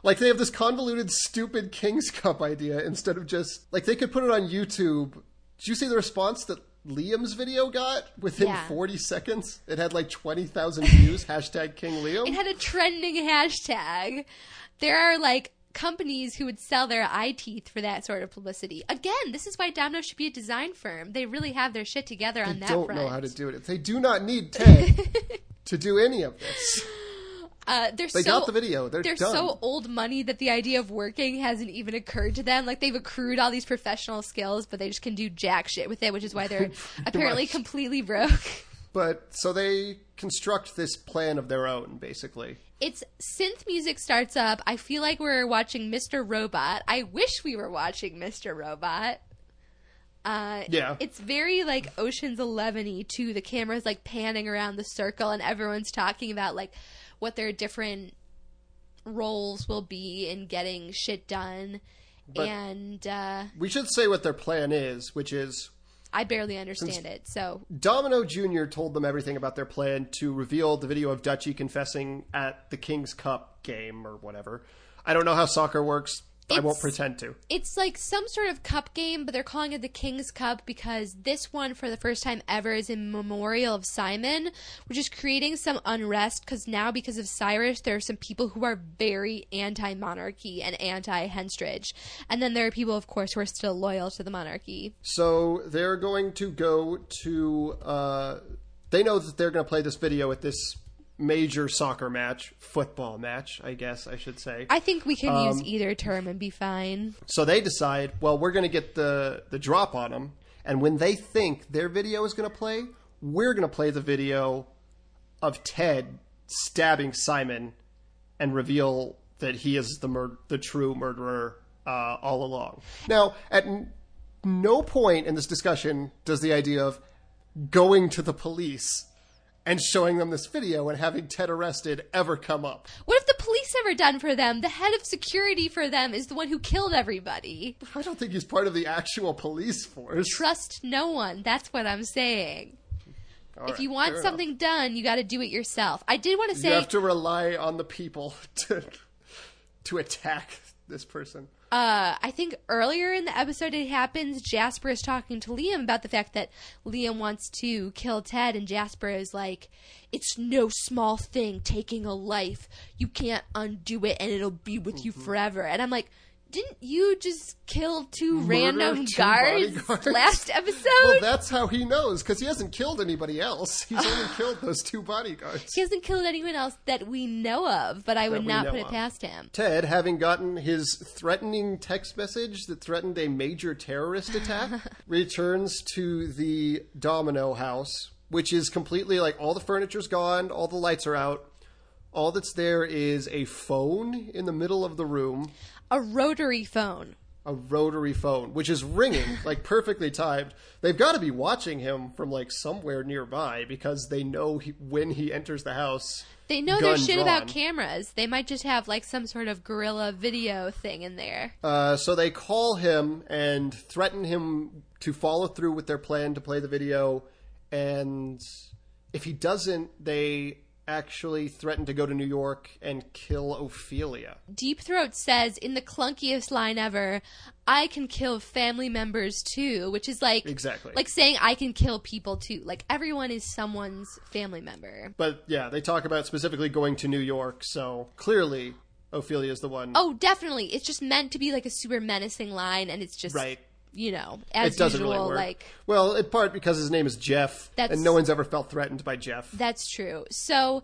Like they have this convoluted, stupid King's Cup idea instead of just like they could put it on YouTube. Did you see the response that Liam's video got within Yeah. 40 seconds? It had like 20,000 views. hashtag King Liam. It had a trending hashtag. There are like companies who would sell their eye teeth for that sort of publicity. Again, this is why Domino should be a design firm. They really have their shit together on that don't front. know how to do it. They do not need Ted to do any of this. Uh, they're They so, got the video. They're, They're so old money that the idea of working hasn't even occurred to them. Like they've accrued all these professional skills, but they just can do jack shit with it, which is why they're apparently much. completely broke. But so they construct this plan of their own, basically. it's synth music starts up. I feel like we're watching Mr. Robot. I wish we were watching Mr. Robot. Uh, Yeah. it's very like Ocean's Eleven y too. The camera's like panning around the circle, and everyone's talking about like what their different roles will be in getting shit done. But- and uh, We should say what their plan is, which is I barely understand it. So Domino Jr. told them everything about their plan to reveal the video of Dutchy confessing at the King's Cup game or whatever. I don't know how soccer works. I won't pretend to. it's like some sort of cup game, but they're calling it the King's Cup because this one, for the first time ever, is in memorial of Simon, which is creating some unrest because now, because of Cyrus, there are some people who are very anti monarchy and anti Henstridge. And then there are people, of course, who are still loyal to the monarchy. So they're going to go to. Uh, they know that they're going to play this video at this major soccer match, football match, I guess I should say. I think we can Um, use either term and be fine. So they decide, well, we're going to get the the drop on them, and when they think their video is going to play, we're going to play the video of Ted stabbing Simon and reveal that he is the mur- the true murderer uh, all along. Now, at n- no point in this discussion does the idea of going to the police and showing them this video and having Ted arrested ever come up. What have the police ever done for them? The head of security for them is the one who killed everybody. I don't think he's part of the actual police force. Trust no one. That's what I'm saying. All if right, you want fair enough. something done, you got to do it yourself. I did want to say you have to rely on the people to to attack this person. Uh, I think earlier in the episode it happens. Jasper is talking to Liam about the fact that Liam wants to kill Ted, and Jasper is like, "It's no small thing taking a life. You can't undo it, and it'll be with you Mm-hmm. forever." And I'm like. Didn't you just kill two Murder random two guards bodyguards? last episode? Well, that's how he knows because he hasn't killed anybody else. He's only killed those two bodyguards. he hasn't killed anyone else that we know of, but I would not put it past him. Ted, having gotten his threatening text message that threatened a major terrorist attack, returns to the Domino house, which is completely like all the furniture's gone, all the lights are out. All that's there is a phone in the middle of the room, A rotary phone. a rotary phone, which is ringing, like perfectly timed. They've got to be watching him from like somewhere nearby because they know he, when he enters the house. They know their shit drawn. about cameras. They might just have like some sort of guerrilla video thing in there. Uh, so they call him and threaten him to follow through with their plan to play the video. And if he doesn't, they actually threatened to go to New York and kill Ophelia. Deep Throat says in the clunkiest line ever, I can kill family members too, which is like Exactly. like saying I can kill people too. Like everyone is someone's family member. But yeah, they talk about specifically going to New York. So clearly, Ophelia's the one. Oh, definitely. It's just meant to be like a super menacing line and it's just Right. You know, as it doesn't usual really work. like well, in part because his name is Jeff, That's- and no one's ever felt threatened by Jeff. That's true. So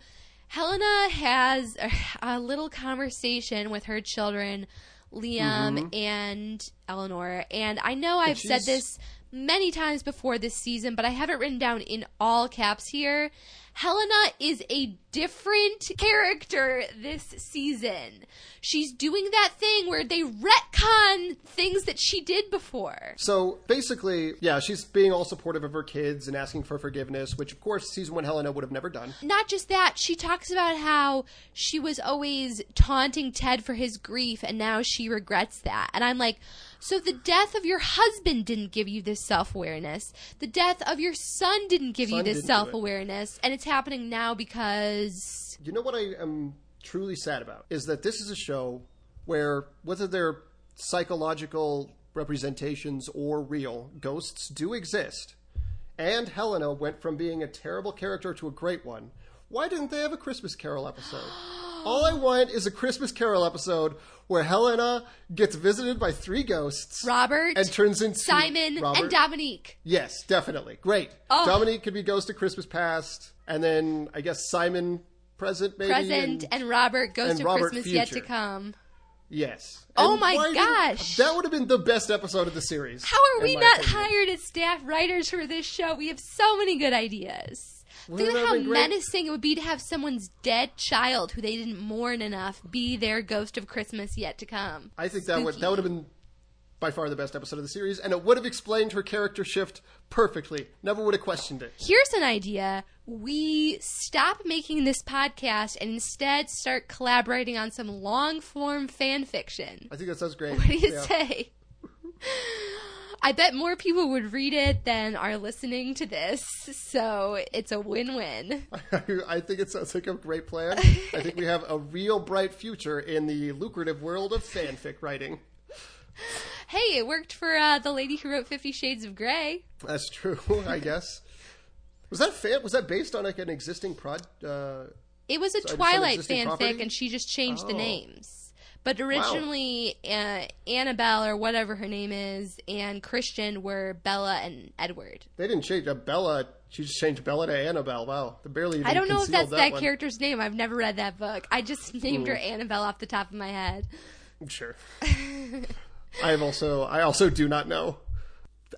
Helena has a, a little conversation with her children, Liam mm-hmm. and Eleanor. And I know I've said she's- this many times before this season, but I have it written down in all caps here. Helena is a different character this season. She's doing that thing where they retcon things that she did before. So basically, yeah, she's being all supportive of her kids and asking for forgiveness, which of course season one Helena would have never done. not just that, she talks about how she was always taunting Ted for his grief and now she regrets that. And I'm like, so the death of your husband didn't give you this self awareness. The death of your son didn't give you this self awareness. And it's happening now because. You know what I am truly sad about is that this is a show where whether they're psychological representations or real, ghosts do exist. And Helena went from being a terrible character to a great one. Why didn't they have a Christmas Carol episode? All I want is a Christmas Carol episode where Helena gets visited by three ghosts Robert, and turns into Simon, Robert. and Dominique. Yes, definitely. Great. Oh. Dominique could be Ghost of Christmas Past, and then I guess Simon present maybe. Present and- and Robert goes and to Robert Christmas yet to come. yes. Oh my why didn't- gosh. That would have been the best episode of the series. How are we not opinion. hired as staff writers for this show? We have so many good ideas. Think of how have been great? menacing it would be to have someone's dead child who they didn't mourn enough be their ghost of Christmas yet to come. I think that would that would have been by far the best episode of the series, and it would have explained her character shift perfectly. Never would have questioned it. Here's an idea. We stop making this podcast and instead start collaborating on some long form fan fiction. I think that sounds great. What do you Yeah. say? I bet more people would read it than are listening to this, so it's a win win. I think it sounds like a great plan. I think we have a real bright future in the lucrative world of fanfic writing. Hey, it worked for uh, the lady who wrote Fifty Shades of Grey. That's true, I guess. Was that fan? Was that based on like an existing prod? Uh, It was a Twilight fanfic, property? and she just changed the Oh. names. But originally, uh, Annabelle or whatever her name is, and Christian were Bella and Edward. they didn't change uh, Bella. She just changed Bella to Annabelle. Wow, they barely. Even I don't know if that's that, one. character's name. I've never read that book. I just named her Annabelle off the top of my head. Sure. I have also. I also do not know.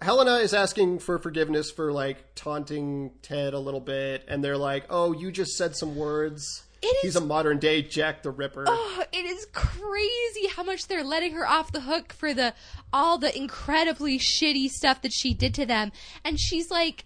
Helena is asking for forgiveness for like taunting Ted a little bit, and they're like, "Oh, you just said some words. It He's a modern day Jack the Ripper." Oh, it is crazy how much they're letting her off the hook for the all the incredibly shitty stuff that she did to them. And she's like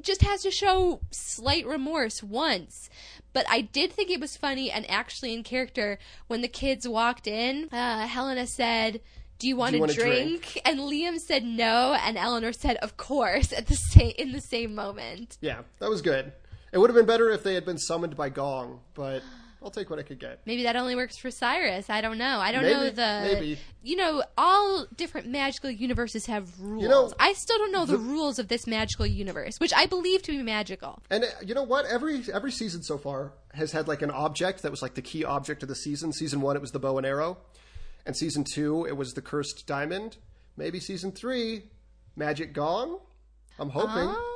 just has to show slight remorse once. But I did think it was funny and actually in character when the kids walked in, uh, Helena said, "Do you want you a want a drink? And Liam said no, and Eleanor said, "Of course." At the same in the same moment. Yeah, that was good. It would have been better if they had been summoned by Gong, but I'll take what I could get. Maybe that only works for Cyrus. I don't know. I don't know the. maybe. You know, all different magical universes have rules. know, I still don't know the, the- rules of this magical universe, which I believe to be magical. And uh, you know what? Every every season so far has had like an object that was like the key object of the season. Season one, it was the bow and arrow, and season two, it was the cursed diamond. Maybe season three, magic gong. I'm hoping. Oh,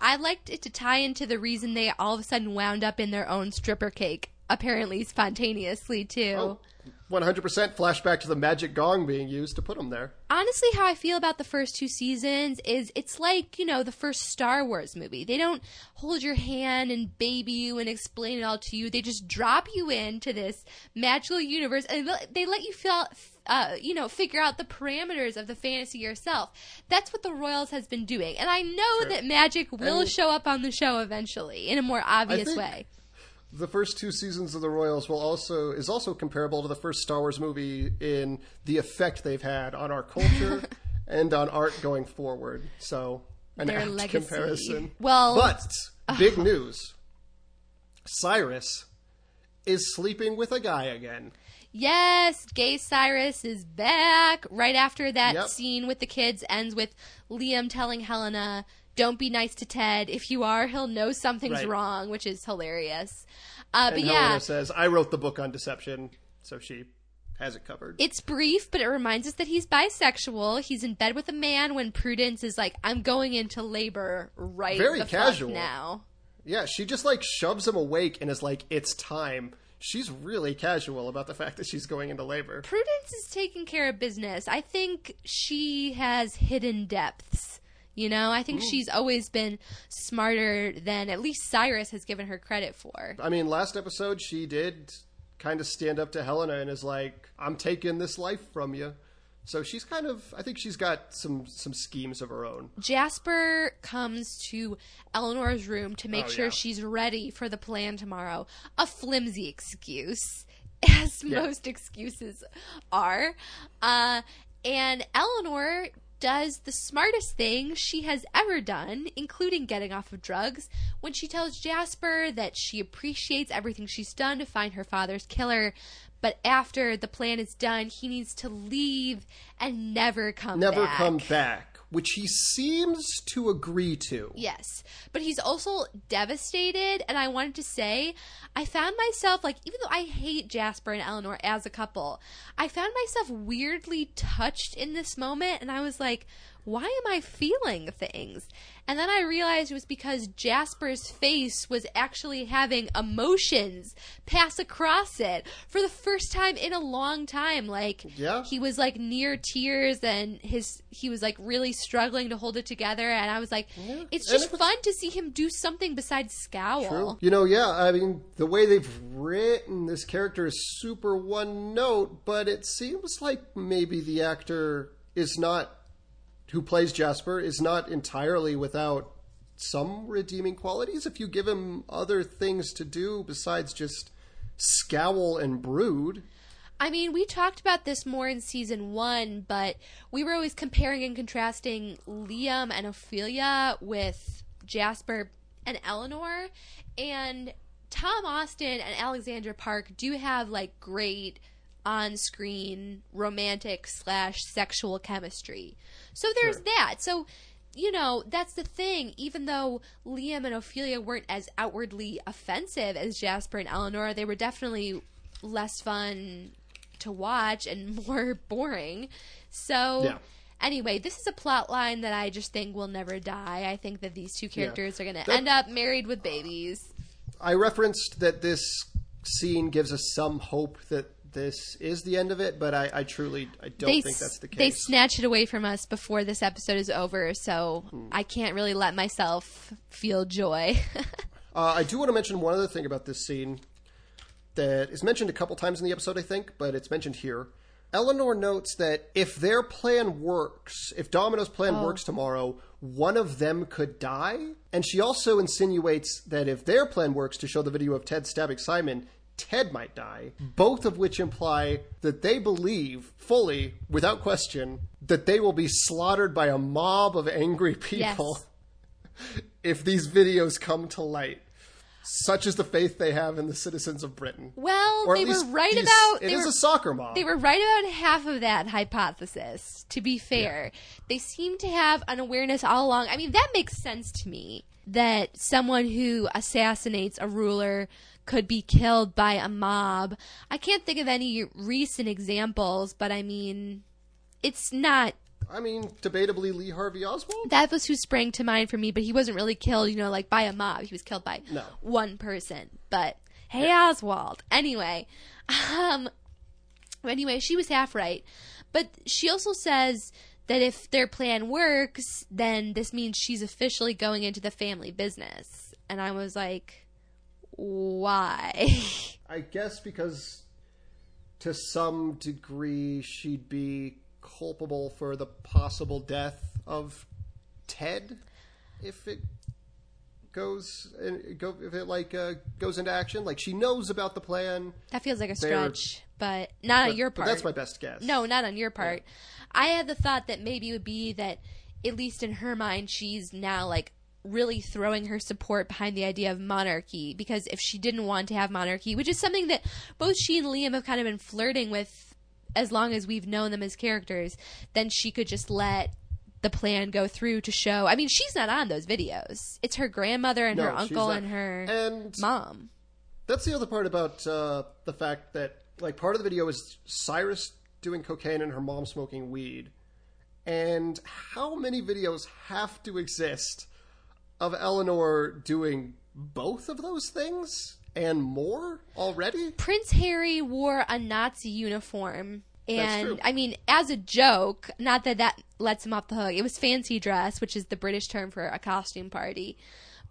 I liked it to tie into the reason they all of a sudden wound up in their own stripper cake, apparently spontaneously too. Oh, 100% flashback to the magic gong being used to put them there. honestly how I feel about the first two seasons is it's like, you know, the first Star Wars movie. They don't hold your hand and baby you and explain it all to you. They just drop you into this magical universe and they- let you feel uh, you know, figure out the parameters of the fantasy yourself. That's what the Royals has been doing. And I know Sure. that magic will And- show up on the show eventually in a more obvious way. The first two seasons of the Royals will also is also comparable to the first Star Wars movie in the effect they've had on our culture and on art going forward. So an Their apt legacy. comparison. Well- but big news: Cyrus is sleeping with a guy again. Yes, Gay Cyrus is back. Right after that Yep. scene with the kids ends with Liam telling Helena, "Don't be nice to Ted. If you are, he'll know something's Right. wrong," which is hilarious. Uh, but And yeah, says, "I wrote the book on deception, so she has it covered." it's brief, but it reminds us that he's bisexual. He's in bed with a man when Prudence is like, "I'm going into labor right Very the fuck casual. now." yeah, she just like shoves him awake and is like, "It's time." She's really casual about the fact that she's going into labor. Prudence is taking care of business. I think she has hidden depths. You know, I think she's always been smarter than at least Cyrus has given her credit for. I mean, last episode she did kind of stand up to Helena and is like, "I'm taking this life from you." So she's kind of, I think she's got some some schemes of her own. Jasper comes to Eleanor's room to make Oh, sure yeah. she's ready for the plan tomorrow. A flimsy excuse, as Yeah. most excuses are. Uh, and Eleanor does the smartest thing she has ever done, including getting off of drugs, when she tells Jasper that she appreciates everything she's done to find her father's killer. But after the plan is done, he needs to leave and never come Never back. come back, which he seems to agree to. Yes. But he's also devastated. And I wanted to say, I found myself, like, even though I hate Jasper and Eleanor as a couple, I found myself weirdly touched in this moment. And I was like, why am I feeling things? And then I realized it was because Jasper's face was actually having emotions pass across it for the first time in a long time. Like, Yeah. he was like near tears and his he was like really struggling to hold it together and I was like it's just it was- fun to see him do something besides scowl. True. You know, yeah, I mean, the way they've written this character is super one note, but it seems like maybe the actor is not, who plays Jasper, is not entirely without some redeeming qualities if you give him other things to do besides just scowl and brood. I mean, we talked about this more in season 1, but we were always comparing and contrasting Liam and Ophelia with Jasper and Eleanor and Tom Austen and Alexandra Park do have like great on-screen romantic slash sexual chemistry. So there's Sure. that. So you know, that's the thing. Even though Liam and Ophelia weren't as outwardly offensive as Jasper and Eleanor, they were definitely less fun to watch and more boring. So, Yeah. anyway, this is a plot line that I just think will never die. I think that these two characters are going to end up married with babies. I referenced that this scene gives us some hope that this is the end of it, but I, I truly I don't they, think that's the case. They snatch it away from us before this episode is over, so Hmm. I can't really let myself feel joy. Uh, I do want to mention one other thing about this scene that is mentioned a couple times in the episode, I think, but it's mentioned here. Eleanor notes that if their plan works, if Domino's plan works tomorrow, one of them could die. And she also insinuates that if their plan works to show the video of Ted stabbing Simon, Ted might die. Both of which imply that they believe fully, without question, that they will be slaughtered by a mob of angry people Yes. if these videos come to light. Such is the faith they have in the citizens of Britain. Well, Or at they were least right these- about. It is were, a soccer mob. They were right about half of that hypothesis, to be fair. They seem to have an awareness all along. I mean, that makes sense to me that someone who assassinates a ruler could be killed by a mob. I can't think of any recent examples, but I mean, it's not. I mean, debatably Lee Harvey Oswald. That was who sprang to mind for me, but he wasn't really killed, you know, like by a mob. He was killed by No. one person. But hey, Oswald. Anyway, um, anyway, she was half right, but she also says that if their plan works, then this means she's officially going into the family business. And I was like, why? I guess because to some degree she'd be culpable for the possible death of Ted if it goes go if it like uh, goes into action. Like she knows about the plan. that feels like a They're- stretch, but not on but- your but part. that's my best guess. No, not on your part. I had the thought that maybe it would be that, at least in her mind, she's now like really throwing her support behind the idea of monarchy because if she didn't want to have monarchy, which is something that both she and Liam have kind of been flirting with as long as we've known them as characters, then she could just let the plan go through to show. I mean, she's not on those videos. It's her grandmother and No, her uncle and her and mom. That's the other part about uh, the fact that, like, part of the video is Cyrus doing cocaine and her mom smoking weed. And how many videos have to exist of Eleanor doing both of those things and more already? Prince Harry wore a Nazi uniform. And. I mean, as a joke, not that that lets him off the hook. It was fancy dress, which is the British term for a costume party.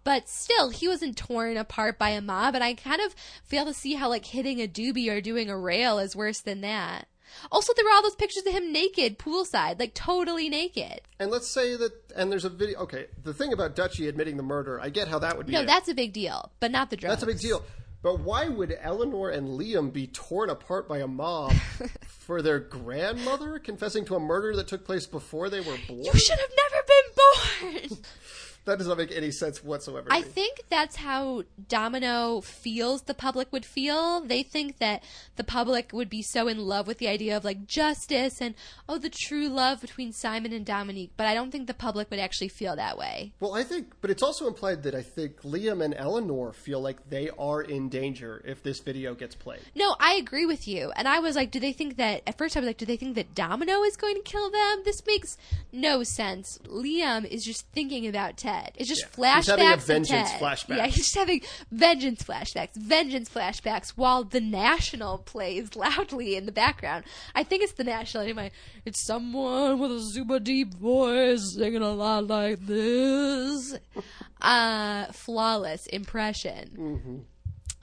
But still, he wasn't torn apart by a mob, and I kind of fail to see how like hitting a doobie or doing a rail is worse than that. Also, there were all those pictures of him naked poolside, like totally naked. And let's say that, and there's a video. Okay, the thing about Dutchy admitting the murder, I get how that would be. No, it. that's a big deal, but not the drugs. That's a big deal. But why would Eleanor and Liam be torn apart by a mob for their grandmother confessing to a murder that took place before they were born? You should have never been born. That does not make any sense whatsoever. I think that's how Domino feels the public would feel. They think that the public would be so in love with the idea of like justice and oh the true love between Simon and Dominique, but I don't think the public would actually feel that way. Well, I think, but it's also implied that I think Liam and Eleanor feel like they are in danger if this video gets played. No, I agree with you. And I was like, do they think that at first I was like, do they think that Domino is going to kill them? This makes no sense. Liam is just thinking about Ted. It's just Yeah. flashbacks He's having vengeance Ted. flashback. Yeah, he's just having vengeance flashbacks, vengeance flashbacks while the National plays loudly in the background. I think it's the National anyway. It's someone with a super deep voice singing a lot like this. Uh, flawless impression.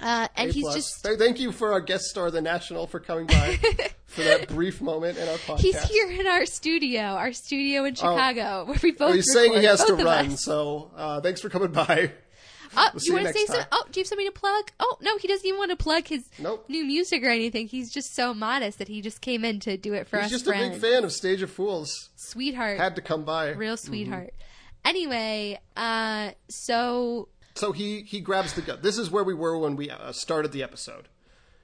Uh, and A he's plus. just Th- Thank you for our guest star, the National, for coming by for that brief moment in our podcast. He's here in our studio, our studio in Chicago, where we both. Oh, he's saying he has to run, so uh, thanks for coming by. Oh, We'll you want to say something? Oh, do you have something to plug? Oh no, he doesn't even want to plug his Nope. new music or anything. He's just so modest that he just came in to do it for He's us just friends. a big fan of Stage of Fools. Sweetheart, Had to come by. real sweetheart. Anyway, uh, so So he he grabs the gun. This is where we were when we uh, started the episode.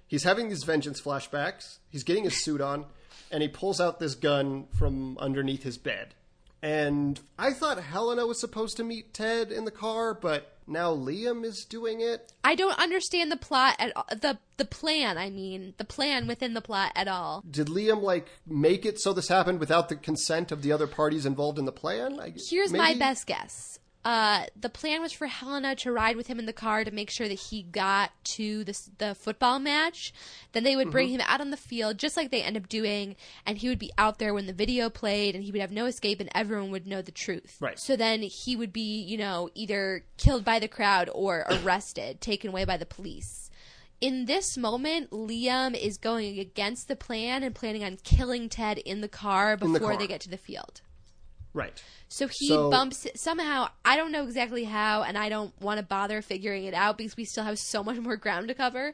He's having these vengeance flashbacks. He's getting his suit on, and he pulls out this gun from underneath his bed. And I thought Helena was supposed to meet Ted in the car, but now Liam is doing it. I don't understand the plot at all. the the plan. I mean, the plan within the plot at all. Did Liam like make it so this happened without the consent of the other parties involved in the plan? I, Here's my best guess. Uh, the plan was for Helena to ride with him in the car to make sure that he got to the the football match. Then they would bring Mm-hmm. him out on the field, just like they end up doing, and he would be out there when the video played, and he would have no escape, and everyone would know the truth. Right. So then he would be, you know, either killed by the crowd or arrested, taken away by the police. In this moment, Liam is going against the plan and planning on killing Ted in the car before car. they get to the field. Right. So he So- bumps somehow. I don't know exactly how, and I don't want to bother figuring it out because we still have so much more ground to cover.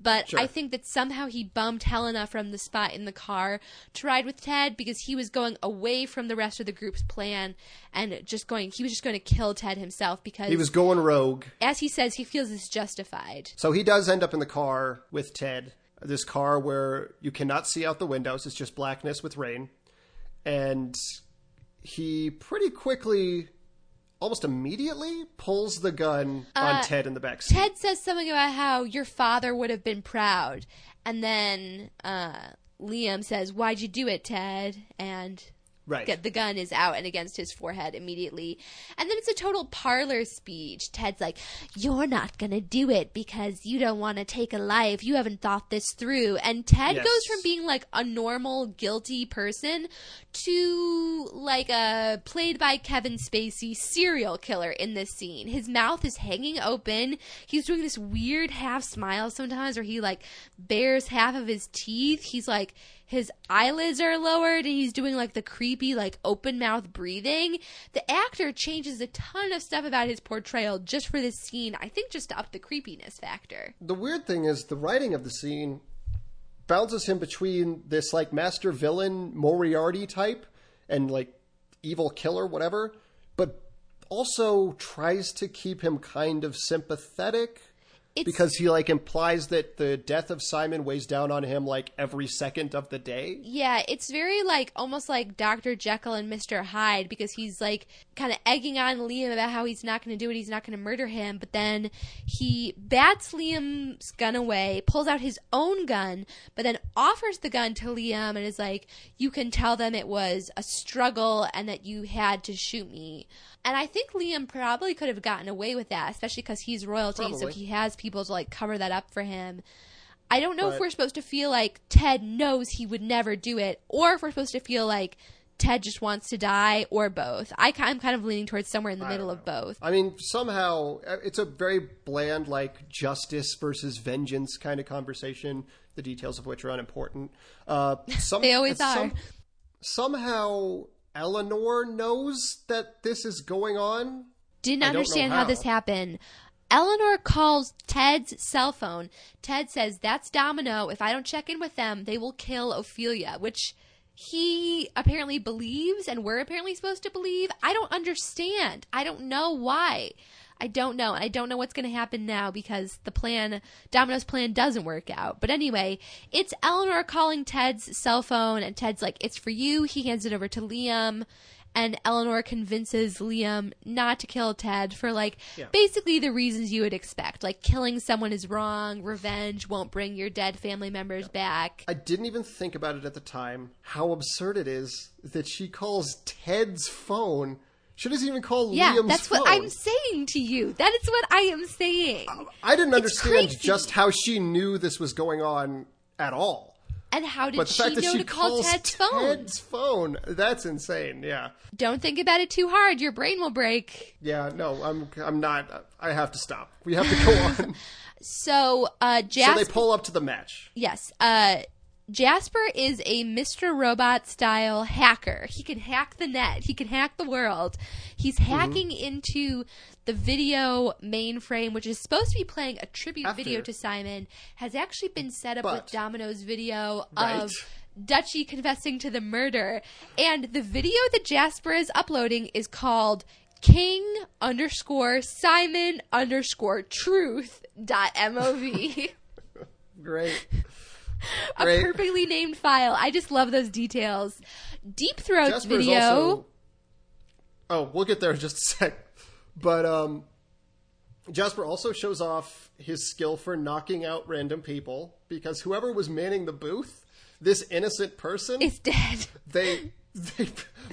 But Sure. I think that somehow he bumped Helena from the spot in the car to ride with Ted because he was going away from the rest of the group's plan and just going. He was just going to kill Ted himself because, He was going rogue. as he says, he feels it's justified. So he does end up in the car with Ted. This car where you cannot see out the windows, it's just blackness with rain. And he pretty quickly, almost immediately, pulls the gun on Ted in the back seat. Ted says something about how your father would have been proud, and then uh, Liam says, "Why'd you do it, Ted?" And right. get the gun is out and against his forehead immediately. And then it's a total parlor speech. Ted's like, You're not gonna do it because you don't want to take a life. You haven't thought this through. And Ted Yes. goes from being like a normal, guilty person to like a played by Kevin Spacey serial killer in this scene. His mouth is hanging open. He's doing this weird half smile sometimes where he like bares half of his teeth. He's like, his eyelids are lowered and he's doing like the creepy like open mouth breathing. The actor changes a ton of stuff about his portrayal just for this scene. I think just to up the creepiness factor. The weird thing is the writing of the scene bounces him between this like master villain Moriarty type and like evil killer whatever, but also tries to keep him kind of sympathetic it's because he like implies that the death of Simon weighs down on him like every second of the day. yeah it's very like almost like dr jekyll and mr hyde because he's like kind of egging on liam about how he's not going to do it he's not going to murder him but then he bats liam's gun away pulls out his own gun but then offers the gun to liam and is like you can tell them it was a struggle and that you had to shoot me and i think liam probably could have gotten away with that especially because he's royalty so he has people to like cover that up for him I don't know if we're supposed to feel like Ted knows he would never do it, or if we're supposed to feel like Ted just wants to die, or both. I, I'm kind of leaning towards somewhere in the middle of both. I mean, somehow uh, it's a very bland, like justice versus vengeance kind of conversation. The details of which are unimportant. Uh, some, They always at some- are. somehow, Eleanor knows that this is going on. Didn't understand how. how. this happened. Eleanor calls Ted's cell phone. Ted says, That's Domino. If I don't check in with them, they will kill Ophelia, which he apparently believes and we're apparently supposed to believe. I don't understand. I don't know why. I don't know. I don't know what's going to happen now because the plan, Domino's plan doesn't work out. But anyway, it's Eleanor calling Ted's cell phone and Ted's like, It's for you. He hands it over to Liam and Eleanor convinces Liam not to kill Ted for like Yeah. basically the reasons you would expect. Like killing someone is wrong, revenge won't bring your dead family members back. I didn't even think about it at the time. How absurd it is that she calls Ted's phone. She doesn't even call Yeah, Liam's that's phone. what I'm saying to you. That is what I am saying. I didn't understand just how she knew this was going on at all. And how did But the she fact that know she to call calls Ted's phone? Ted's phone, that's insane. Yeah. Don't think about it too hard. Your brain will break. Yeah, no, I'm I'm not I have to stop. We have to go on. So, uh, so they pull up to the match. Yes. Uh, Jasper is a Mr. Robot style hacker. He can hack the net. He can hack the world. He's Mm-hmm. hacking into the video mainframe, which is supposed to be playing a tribute After. video to Simon, has actually been set up with Domino's video Right. of Dutchy confessing to the murder. And the video that Jasper is uploading is called King underscore Simon underscore truth dot MOV. Great. a Great. perfectly named file. I just love those details. Deep Throat's Jasper's video. also Oh, we'll get there in just a sec. But um Jasper also shows off his skill for knocking out random people because whoever was manning the booth, this innocent person, is dead. they they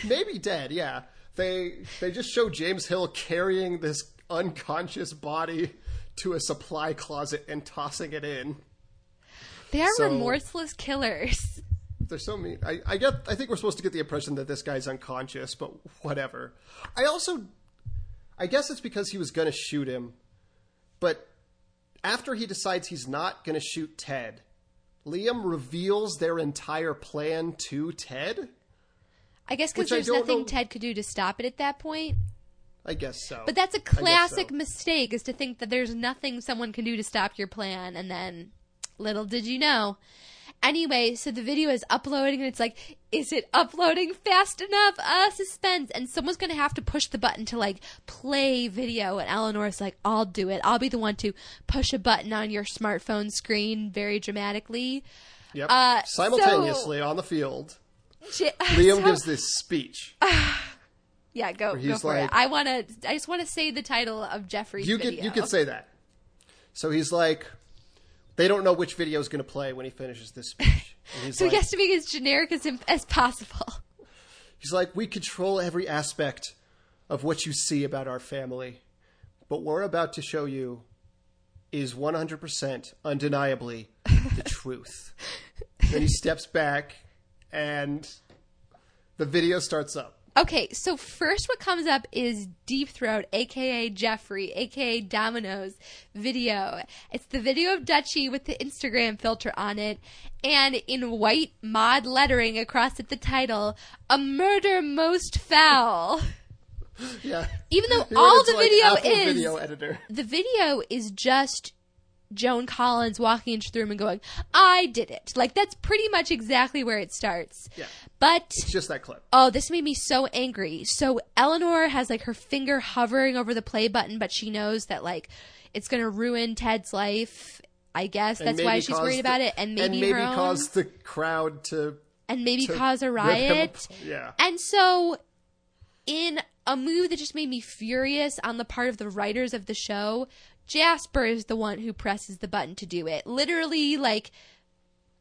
maybe dead, yeah. They they just show James Hill carrying this unconscious body to a supply closet and tossing it in. They are So- remorseless killers. They're so mean. I, I get. I think we're supposed to get the impression that this guy's unconscious, but whatever. I also, I guess it's because he was gonna shoot him, but after he decides he's not gonna shoot Ted, Liam reveals their entire plan to Ted. I guess because there's nothing know- Ted could do to stop it at that point. I guess so. But that's a classic so. mistake is to think that there's nothing someone can do to stop your plan and then little did you know. Anyway, so the video is uploading and it's like, is it uploading fast enough? Uh, suspense. And someone's gonna have to push the button to like play video and Eleanor's like, I'll do it. I'll be the one to push a button on your smartphone screen very dramatically. Yep. uh, Simultaneously on the field, J- Liam so- gives this speech. Yeah, go, go for it. like- I wanna I just wanna say the title of Jeffrey's You video. could you could say that. So he's like, they don't know which video is going to play when he finishes this speech. So like, he has to make it as generic as, as possible. he's like, we control every aspect of what you see about our family, but what we're about to show you is 100% undeniably the truth. then he steps back, and the video starts up. Okay, so first what comes up is Deep Throat, aka Jeffrey, aka Domino's video. It's the video of Dutchie with the Instagram filter on it, and in white mod lettering across it the title, A Murder Most Foul. Yeah. Even though all the like, video Apple is video editor. the video is just Joan Collins walking into the room and going, I did it. Like that's pretty much exactly where it starts. Yeah. But It's just that clip. Oh, this made me so angry. So Eleanor has like her finger hovering over the play button, but she knows that like it's gonna ruin Ted's life. I guess And that's why she's worried the- about it, and maybe, and maybe her own, cause the crowd to and maybe to cause a riot. Yeah. And so, in a move that just made me furious on the part of the writers of the show, Jasper is the one who presses the button to do it. Literally, like,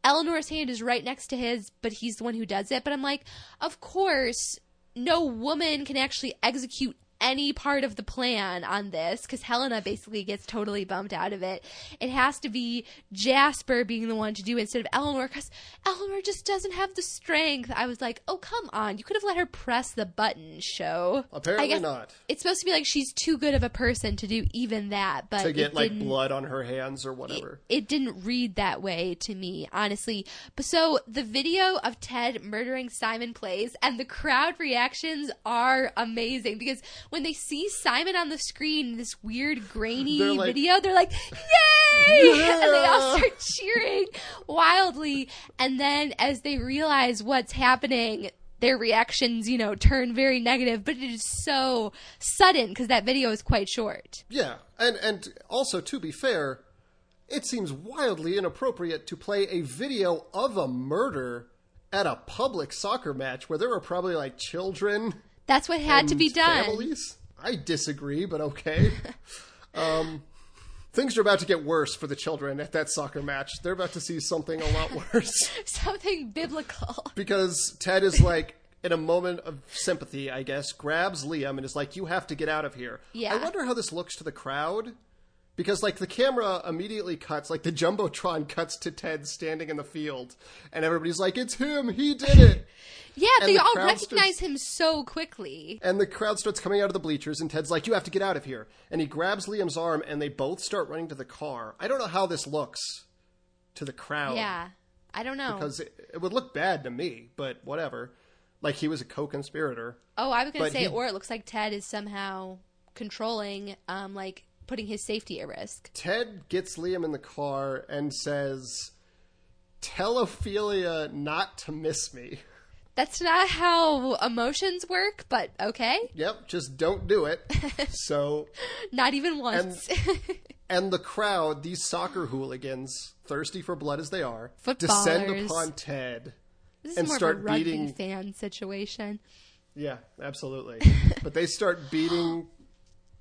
Eleanor's hand is right next to his, but he's the one who does it. But I'm like, of course, no woman can actually execute any part of the plan on this because Helena basically gets totally bumped out of it. It has to be Jasper being the one to do it instead of Eleanor because Eleanor just doesn't have the strength. I was like, oh, come on. You could have let her press the button, show. Apparently I guess not. It's supposed to be like she's too good of a person to do even that, but To get like blood on her hands or whatever. it didn't read that way to me, honestly. But so the video of Ted murdering Simon plays, and the crowd reactions are amazing because when they see Simon on the screen, in this weird grainy They're like- video, they're like, "Yay!" and they all start cheering wildly. And then as they realize what's happening. Their reactions, you know, turn very negative, but it is so sudden because that video is quite short. Yeah, and and also to be fair, it seems wildly inappropriate to play a video of a murder at a public soccer match where there were probably like children That's what had to be done. Families. I disagree, but okay. um, things are about to get worse for the children at that soccer match. They're about to see something a lot worse something biblical. because Ted is like. In a moment of sympathy, I guess, grabs Liam and is like, "You have to get out of here." Yeah. I wonder how this looks to the crowd because like the camera immediately cuts like the jumbotron cuts to ted standing in the field and everybody's like it's him he did it Yeah, And they the all recognize starts- him so quickly. and the crowd starts coming out of the bleachers and ted's like you have to get out of here and he grabs liam's arm and they both start running to the car i don't know how this looks to the crowd Yeah. I don't know. because it, it would look bad to me but whatever like he was a co-conspirator oh, I was going to say, he- or it looks like Ted is somehow controlling, um, like putting his safety at risk. ted gets liam in the car and says tell ophelia not to miss me That's not how emotions work, but okay. Yep, just don't do it. so, Not even once. and the crowd, these soccer hooligans, thirsty for blood as they are, descend Footballers. upon Ted. this is and more start of a rugby beating- fan situation. Yeah, absolutely. but they start beating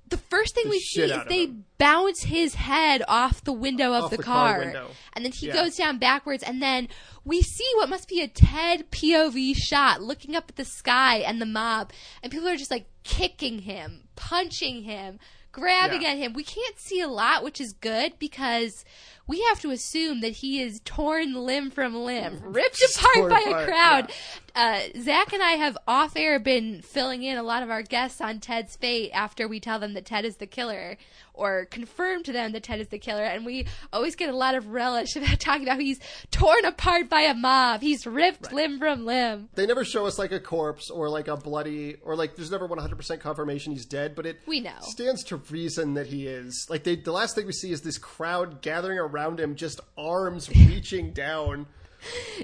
The first thing The we see is they him. bounce his head off the window of Off the, the car car, and then he Yeah. goes down backwards, and then we see what must be a Ted POV shot, looking up at the sky and the mob, and people are just like kicking him, punching him, grabbing Yeah. at him. We can't see a lot, which is good because we have to assume that he is torn limb from limb, ripped Just apart by a crowd. Uh, Zach and I have off air been filling in a lot of our guests on Ted's fate after we tell them that Ted is the killer or confirm to them that Ted is the killer. And we always get a lot of relish about talking about how he's torn apart by a mob. He's ripped limb from limb. They never show us like a corpse or like a bloody or like there's never 100% confirmation he's dead, but it We know. stands to reason that he is. Like they, the last thing we see is this crowd gathering around him, just arms reaching down,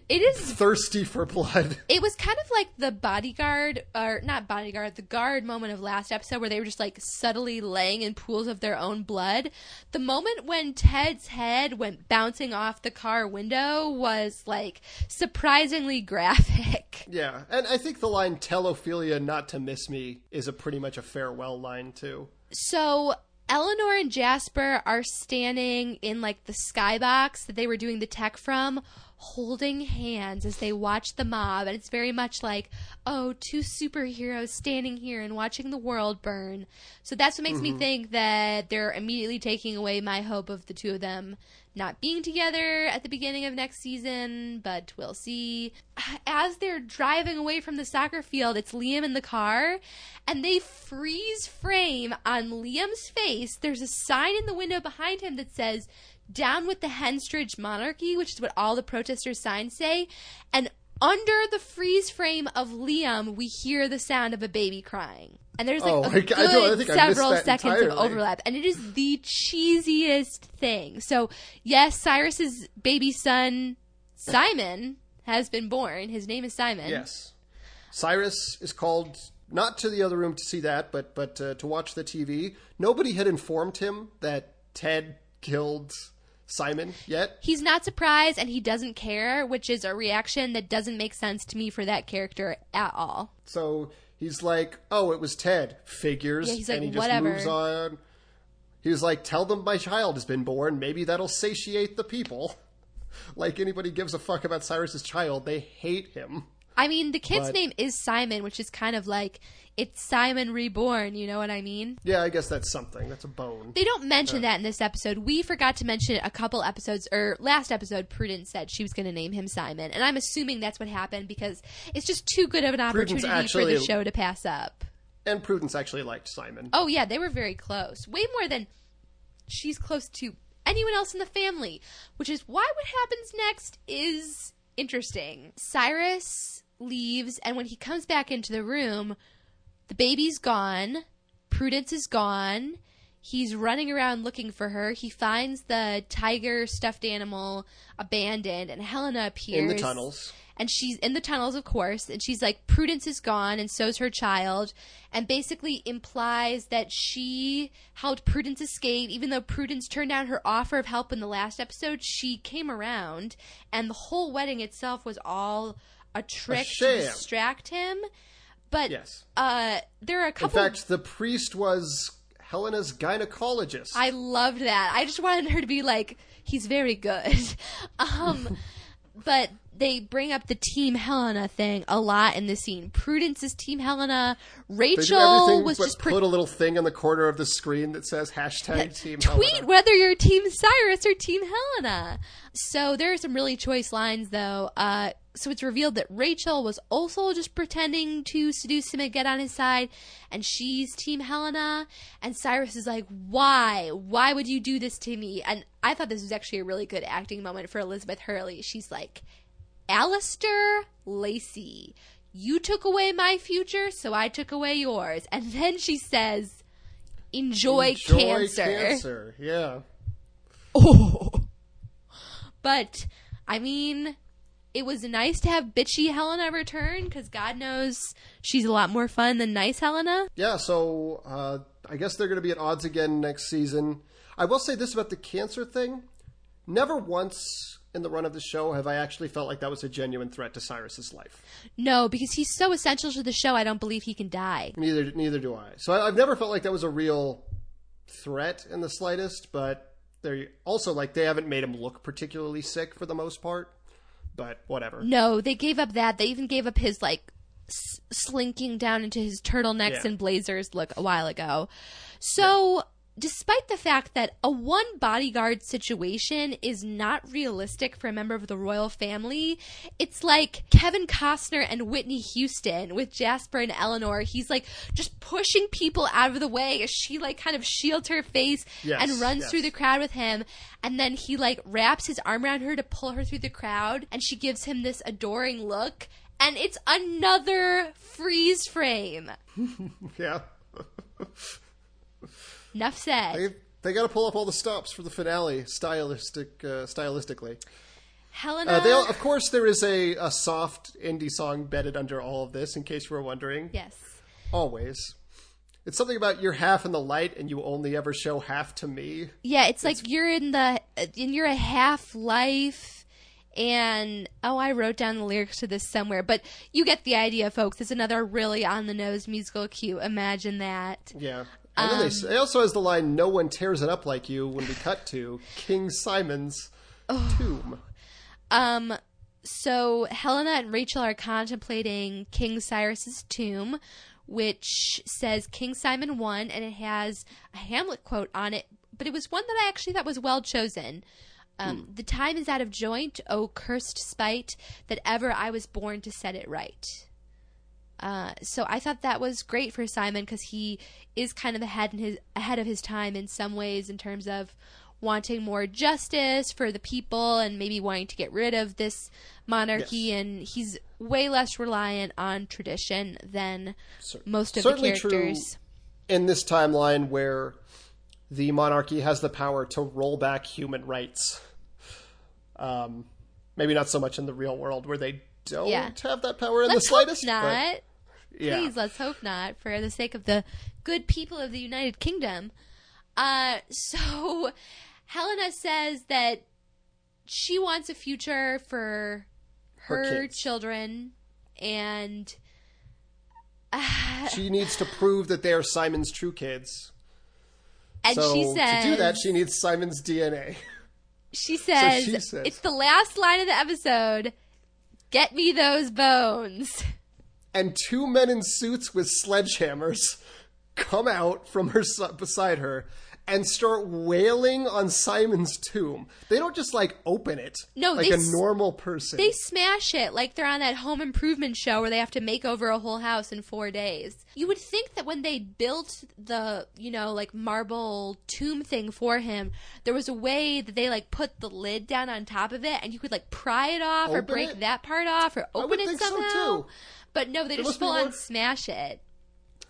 It is thirsty for blood. it was kind of like the bodyguard or not bodyguard the guard moment of last episode where they were just like subtly laying in pools of their own blood the moment when ted's head went bouncing off the car window was like surprisingly graphic Yeah, and I think the line "Tell Ophelia not to miss me" is a pretty much a farewell line too. so eleanor and jasper are standing in like the skybox that they were doing the tech from holding hands as they watch the mob and it's very much like oh two superheroes standing here and watching the world burn. So that's what makes me mm-hmm. think that they're immediately taking away my hope of the two of them not being together at the beginning of next season but we'll see as they're driving away from the soccer field it's liam in the car and they freeze frame on liam's face there's a sign in the window behind him that says down with the Henstridge monarchy, which is what all the protesters' signs say. And under the freeze frame of Liam, we hear the sound of a baby crying. And there's like Oh, a good I I several seconds of overlap. And it is the cheesiest thing. So, yes, Cyrus's baby son, Simon, has been born. His name is Simon. Yes, Cyrus is called not to the other room to see that, but but uh, to watch the TV. Nobody had informed him that Ted killed Simon yet. He's not surprised and he doesn't care, which is a reaction that doesn't make sense to me for that character at all. So he's like, "Oh, it was Ted." Figures, Yeah, he's like, and he just "Whatever." moves on. He was like, "Tell them my child has been born. Maybe that'll satiate the people." Like anybody gives a fuck about Cyrus's child, they hate him. I mean, the kid's But- name is Simon, which is kind of like it's Simon reborn, you know what I mean? Yeah, I guess that's something. That's a bone. They don't mention that in this episode. We forgot to mention it a couple episodes or last episode Prudence said she was going to name him Simon, and I'm assuming that's what happened because it's just too good of an opportunity for the show to pass up. And Prudence actually liked Simon. Oh yeah, they were very close. Way more than she's close to anyone else in the family, which is why what happens next is interesting. Cyrus leaves and when he comes back into the room, the baby's gone, Prudence is gone. He's running around looking for her. He finds the tiger stuffed animal abandoned and Helena appears in the tunnels. and she's in the tunnels, of course, and she's like, Prudence is gone, and so's her child, and basically implies that she helped Prudence escape, even though Prudence turned down her offer of help in the last episode. She came around, and the whole wedding itself was all a trick to sham. distract him. But Yes. uh, there are a couple. In fact, the priest was Helena's gynecologist. I loved that. I just wanted her to be like, he's very good. um, but they bring up the Team Helena thing a lot in the scene. Prudence is Team Helena. Rachel was just put a little thing on the corner of the screen that says hashtag Team tweet Helena. whether you're Team Cyrus or Team Helena. So there are some really choice lines, though. Uh, so it's revealed that Rachel was also just pretending to seduce him and get on his side, and she's Team Helena. And Cyrus is like, "Why? Why would you do this to me?" And I thought this was actually a really good acting moment for Elizabeth Hurley. She's like, "Alistair Lacey." You took away my future, so I took away yours. And then she says, enjoy, Enjoy cancer. cancer. Yeah. Oh. But I mean, it was nice to have bitchy Helena return because God knows she's a lot more fun than nice Helena. Yeah, so uh, I guess they're going to be at odds again next season. I will say this about the cancer thing. Never once in the run of the show have I actually felt like that was a genuine threat to Cyrus's life. No, because he's so essential to the show, I don't believe he can die. Neither neither do I. So I, I've never felt like that was a real threat in the slightest. But they're also like they haven't made him look particularly sick for the most part. But whatever. No, they gave up that. They even gave up his like s- slinking down into his turtlenecks Yeah. and blazers look a while ago. So despite the fact that a one bodyguard situation is not realistic for a member of the royal family, it's like Kevin Costner and Whitney Houston with Jasper and Eleanor. He's like just pushing people out of the way as she like kind of shields her face Yes, and runs yes. through the crowd with him. And then he like wraps his arm around her to pull her through the crowd and she gives him this adoring look. And it's another freeze frame. Yeah. Enough said. They, they got to pull up all the stops for the finale, stylistic, uh, stylistically. Helena. Uh, they, all- of course, there is a, a soft indie song bedded under all of this, in case you were wondering. yes. Always. It's something about you're half in the light and you only ever show half to me. Yeah, it's, like you're in the in you're a half life and oh I wrote down the lyrics to this somewhere, but you get the idea folks. It's another really on the nose musical cue. Imagine that. Yeah. And then they, it also has the line, no one tears it up like you, when we cut to King Simon's tomb. Um so Helena and Rachel are contemplating King Cyrus's tomb, which says King Simon One and it has a Hamlet quote on it, but it was one that I actually thought was well chosen. Um, The time is out of joint, O cursed spite, that ever I was born to set it right. Uh, so I thought that was great for Simon because he is kind of ahead in his ahead of his time in some ways in terms of wanting more justice for the people and maybe wanting to get rid of this monarchy Yes. and he's way less reliant on tradition than most of Certainly the true characters. in this timeline where the monarchy has the power to roll back human rights. Um, maybe not so much in the real world where they don't Yeah. have that power in Let's the slightest. not. Yeah. Please, let's hope not, for the sake of the good people of the United Kingdom. Uh, so Helena says that she wants a future for Her her, children, and She needs to prove that they are Simon's true kids. and so she says to do that, she needs Simon's DNA. she says, she says- it's the last line of the episode. Get me those bones. And two men in suits with sledgehammers come out from her beside her and start wailing on Simon's tomb. They don't just like open it No, like a s- normal person. They smash it like they're on that home improvement show where they have to make over a whole house in four days. You would think that when they built the, you know, like marble tomb thing for him, there was a way that they like put the lid down on top of it and you could like pry it off or break it? that part off or open it think so, somehow. too. But no, they just full on smash it.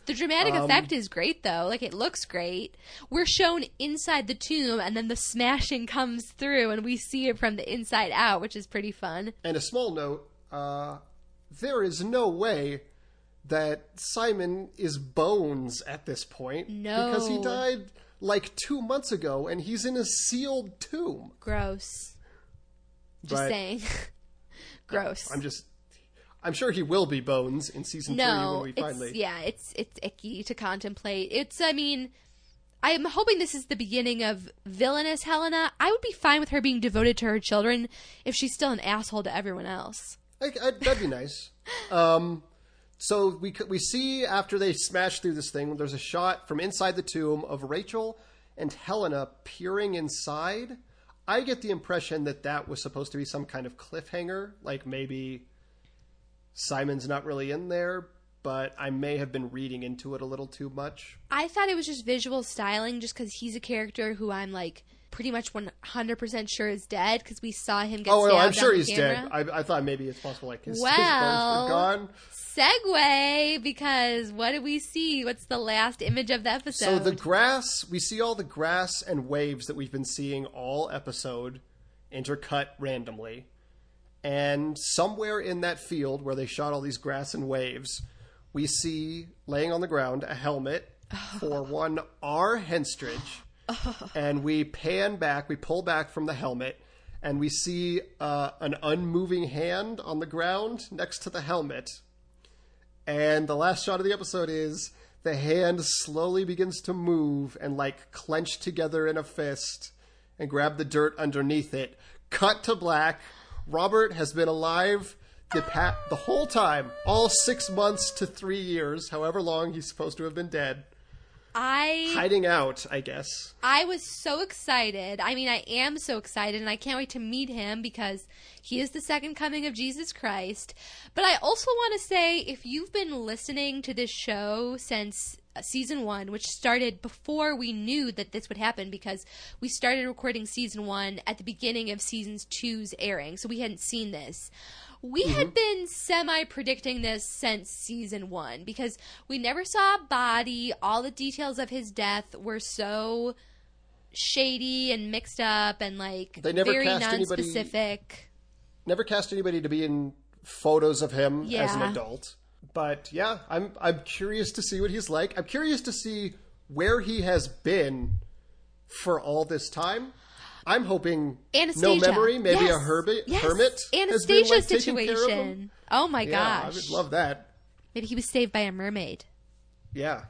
The dramatic Um, effect is great though. Like it looks great. We're shown inside the tomb and then the smashing comes through and we see it from the inside out, which is pretty fun. and a small note: uh, there is no way that Simon is Bones at this point No. because he died like two months ago, and he's in a sealed tomb. Gross. Just But saying. Gross. I'm just. I'm sure he will be Bones in season three when we finally. it's yeah, it's it's icky to contemplate. It's I mean, I'm hoping this is the beginning of villainous Helena. I would be fine with her being devoted to her children if she's still an asshole to everyone else. I, I, that'd be nice. Um, so we we see after they smash through this thing, there's a shot from inside the tomb of Rachel and Helena peering inside. I get the impression that that was supposed to be some kind of cliffhanger, like maybe Simon's not really in there, but I may have been reading into it a little too much. I thought it was just visual styling, just because he's a character who I'm like pretty much 100% sure is dead because we saw him get Oh, no, I'm sure he's camera. dead. I, I thought maybe it's possible like his, his bones Well, were gone. Segue because what did we see? What's the last image of the episode? So the grass, we see all the grass and waves that we've been seeing all episode intercut randomly. And somewhere in that field where they shot all these grass and waves, we see laying on the ground a helmet for one R. Henstridge. and we pan back, we pull back from the helmet, and we see uh, an unmoving hand on the ground next to the helmet. And the last shot of the episode is the hand slowly begins to move and like clench together in a fist and grab the dirt underneath it. Cut to black. Robert has been alive the pa- the whole time, all six months to three years, however long he's supposed to have been dead. I hiding out, I guess. I was so excited. I mean, I am so excited, and I can't wait to meet him because he is the second coming of Jesus Christ. But I also want to say if you've been listening to this show since season one, which started before we knew that this would happen because we started recording season one at the beginning of season two's airing, so we hadn't seen this. We mm-hmm. had been semi predicting this since season one because we never saw a body. All the details of his death were so shady and mixed up and like they never very non-specific. Anybody, never cast anybody to be in photos of him yeah. as an adult. But yeah, I'm I'm curious to see what he's like. I'm curious to see where he has been for all this time. I'm hoping Anastasia. no memory, maybe yes. a hermit. Yes. Hermit Anastasia like, situation. Oh my yeah, gosh, I would love that. Maybe he was saved by a mermaid. Yeah,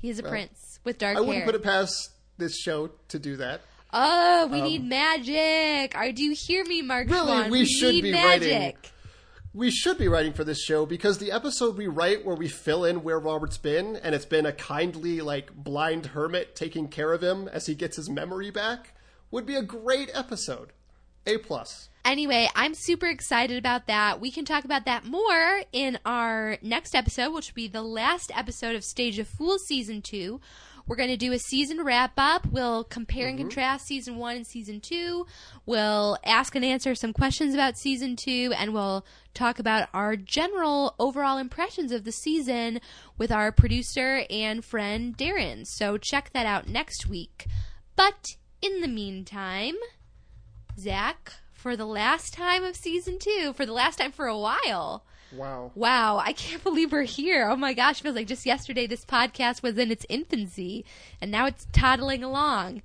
he is a well, prince with dark hair. I wouldn't put it past this show to do that. Oh, we um, need magic. Are do you hear me, Mark? Really, we, we should be magic. writing. We should be writing for this show because the episode we write where we fill in where Robert's been, and it's been a kindly, like, blind hermit taking care of him as he gets his memory back would be a great episode. A plus. Anyway, I'm super excited about that. We can talk about that more in our next episode, which will be the last episode of Stage of Fools season two. We're going to do a season wrap up. We'll compare and mm-hmm. contrast season one and season two. We'll ask and answer some questions about season two, and we'll talk about our general overall impressions of the season with our producer and friend Darren. So check that out next week. But in the meantime, Zach, for the last time of season two, for the last time for a while. Wow. Wow. I can't believe we're here. Oh my gosh. Feels like just yesterday this podcast was in its infancy and now it's toddling along.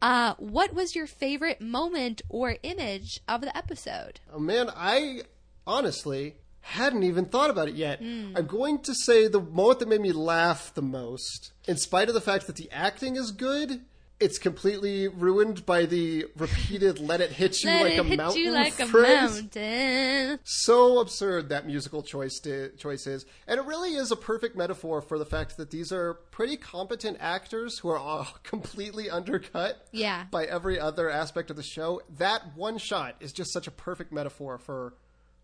Uh, what was your favorite moment or image of the episode? Oh man, I honestly hadn't even thought about it yet. Mm. I'm going to say the moment that made me laugh the most, in spite of the fact that the acting is good, it's completely ruined by the repeated "Let it hit you Let like a hit mountain" you like phrase. a mountain. So absurd that musical choice to, choice is, and it really is a perfect metaphor for the fact that these are pretty competent actors who are all completely undercut. Yeah. By every other aspect of the show, that one shot is just such a perfect metaphor for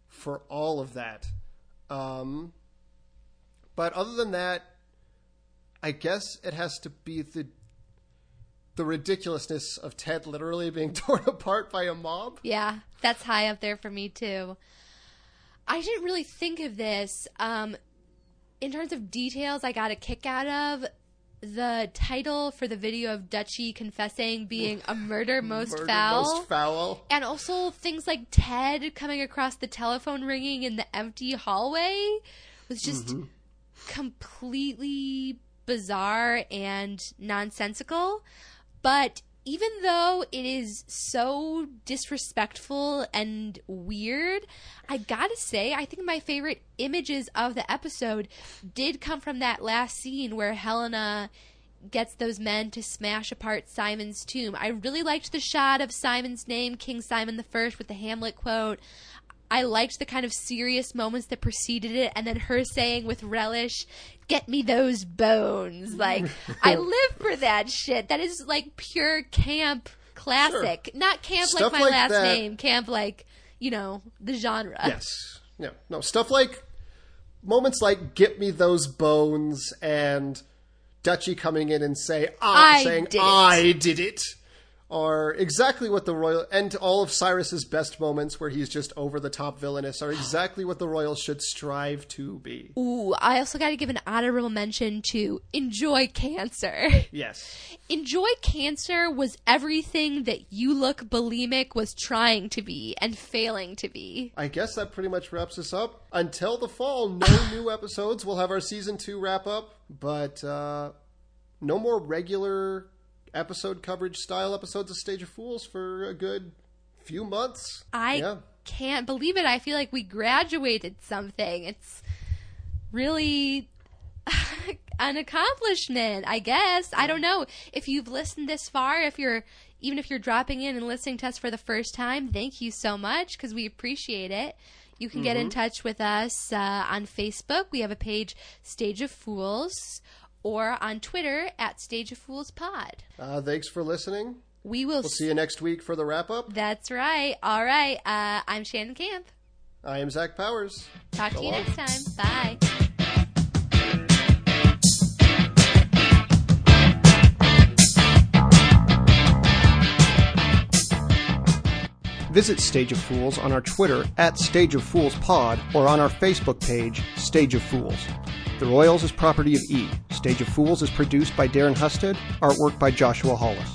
for all of that. Um, but other than that, I guess it has to be the the ridiculousness of Ted literally being torn apart by a mob. Yeah, that's high up there for me too. I didn't really think of this. Um, in terms of details, I got a kick out of the title for the video of Dutchie confessing being a murder most murder foul. Most foul. And also things like Ted coming across the telephone ringing in the empty hallway was just mm-hmm. completely bizarre and nonsensical. But even though it is so disrespectful and weird, I gotta say, I think my favorite images of the episode did come from that last scene where Helena gets those men to smash apart Simon's tomb. I really liked the shot of Simon's name, King Simon the First, with the Hamlet quote. I liked the kind of serious moments that preceded it, and then her saying with relish, "Get me those bones." Like I live for that shit. That is like pure camp classic. Sure. Not camp stuff like my like last that. name. Camp like you know the genre. Yes. Yeah. No stuff like moments like "Get me those bones" and Dutchie coming in and say, ah, I, saying did I did it are exactly what the royal and all of Cyrus's best moments where he's just over the top villainous are exactly what the royals should strive to be. Ooh, I also got to give an honorable mention to Enjoy Cancer. Yes. Enjoy Cancer was everything that You Look Bulimic was trying to be and failing to be. I guess that pretty much wraps us up. Until the fall, no new episodes. We'll have our season 2 wrap up, but uh no more regular episode coverage style episodes of Stage of Fools for a good few months. I yeah. can't believe it. I feel like we graduated something. It's really an accomplishment, I guess. I don't know. If you've listened this far, if you're even if you're dropping in and listening to us for the first time, thank you so much because we appreciate it. You can mm-hmm. get in mm-hmm. touch with us uh, on Facebook. We have a page, Stage of Fools or on Twitter at Stage of Fools Pod. Uh, thanks for listening. We will We'll see you next week for the wrap up. That's right. All right. Uh, I'm Shannon Camp. I am Zach Powers. Talk So to you long. next time. Bye. Visit Stage of Fools on our Twitter at Stage of Fools Pod or on our Facebook page, Stage of Fools. The Royals is property of E. Stage of Fools is produced by Darren Husted, artwork by Joshua Hollis.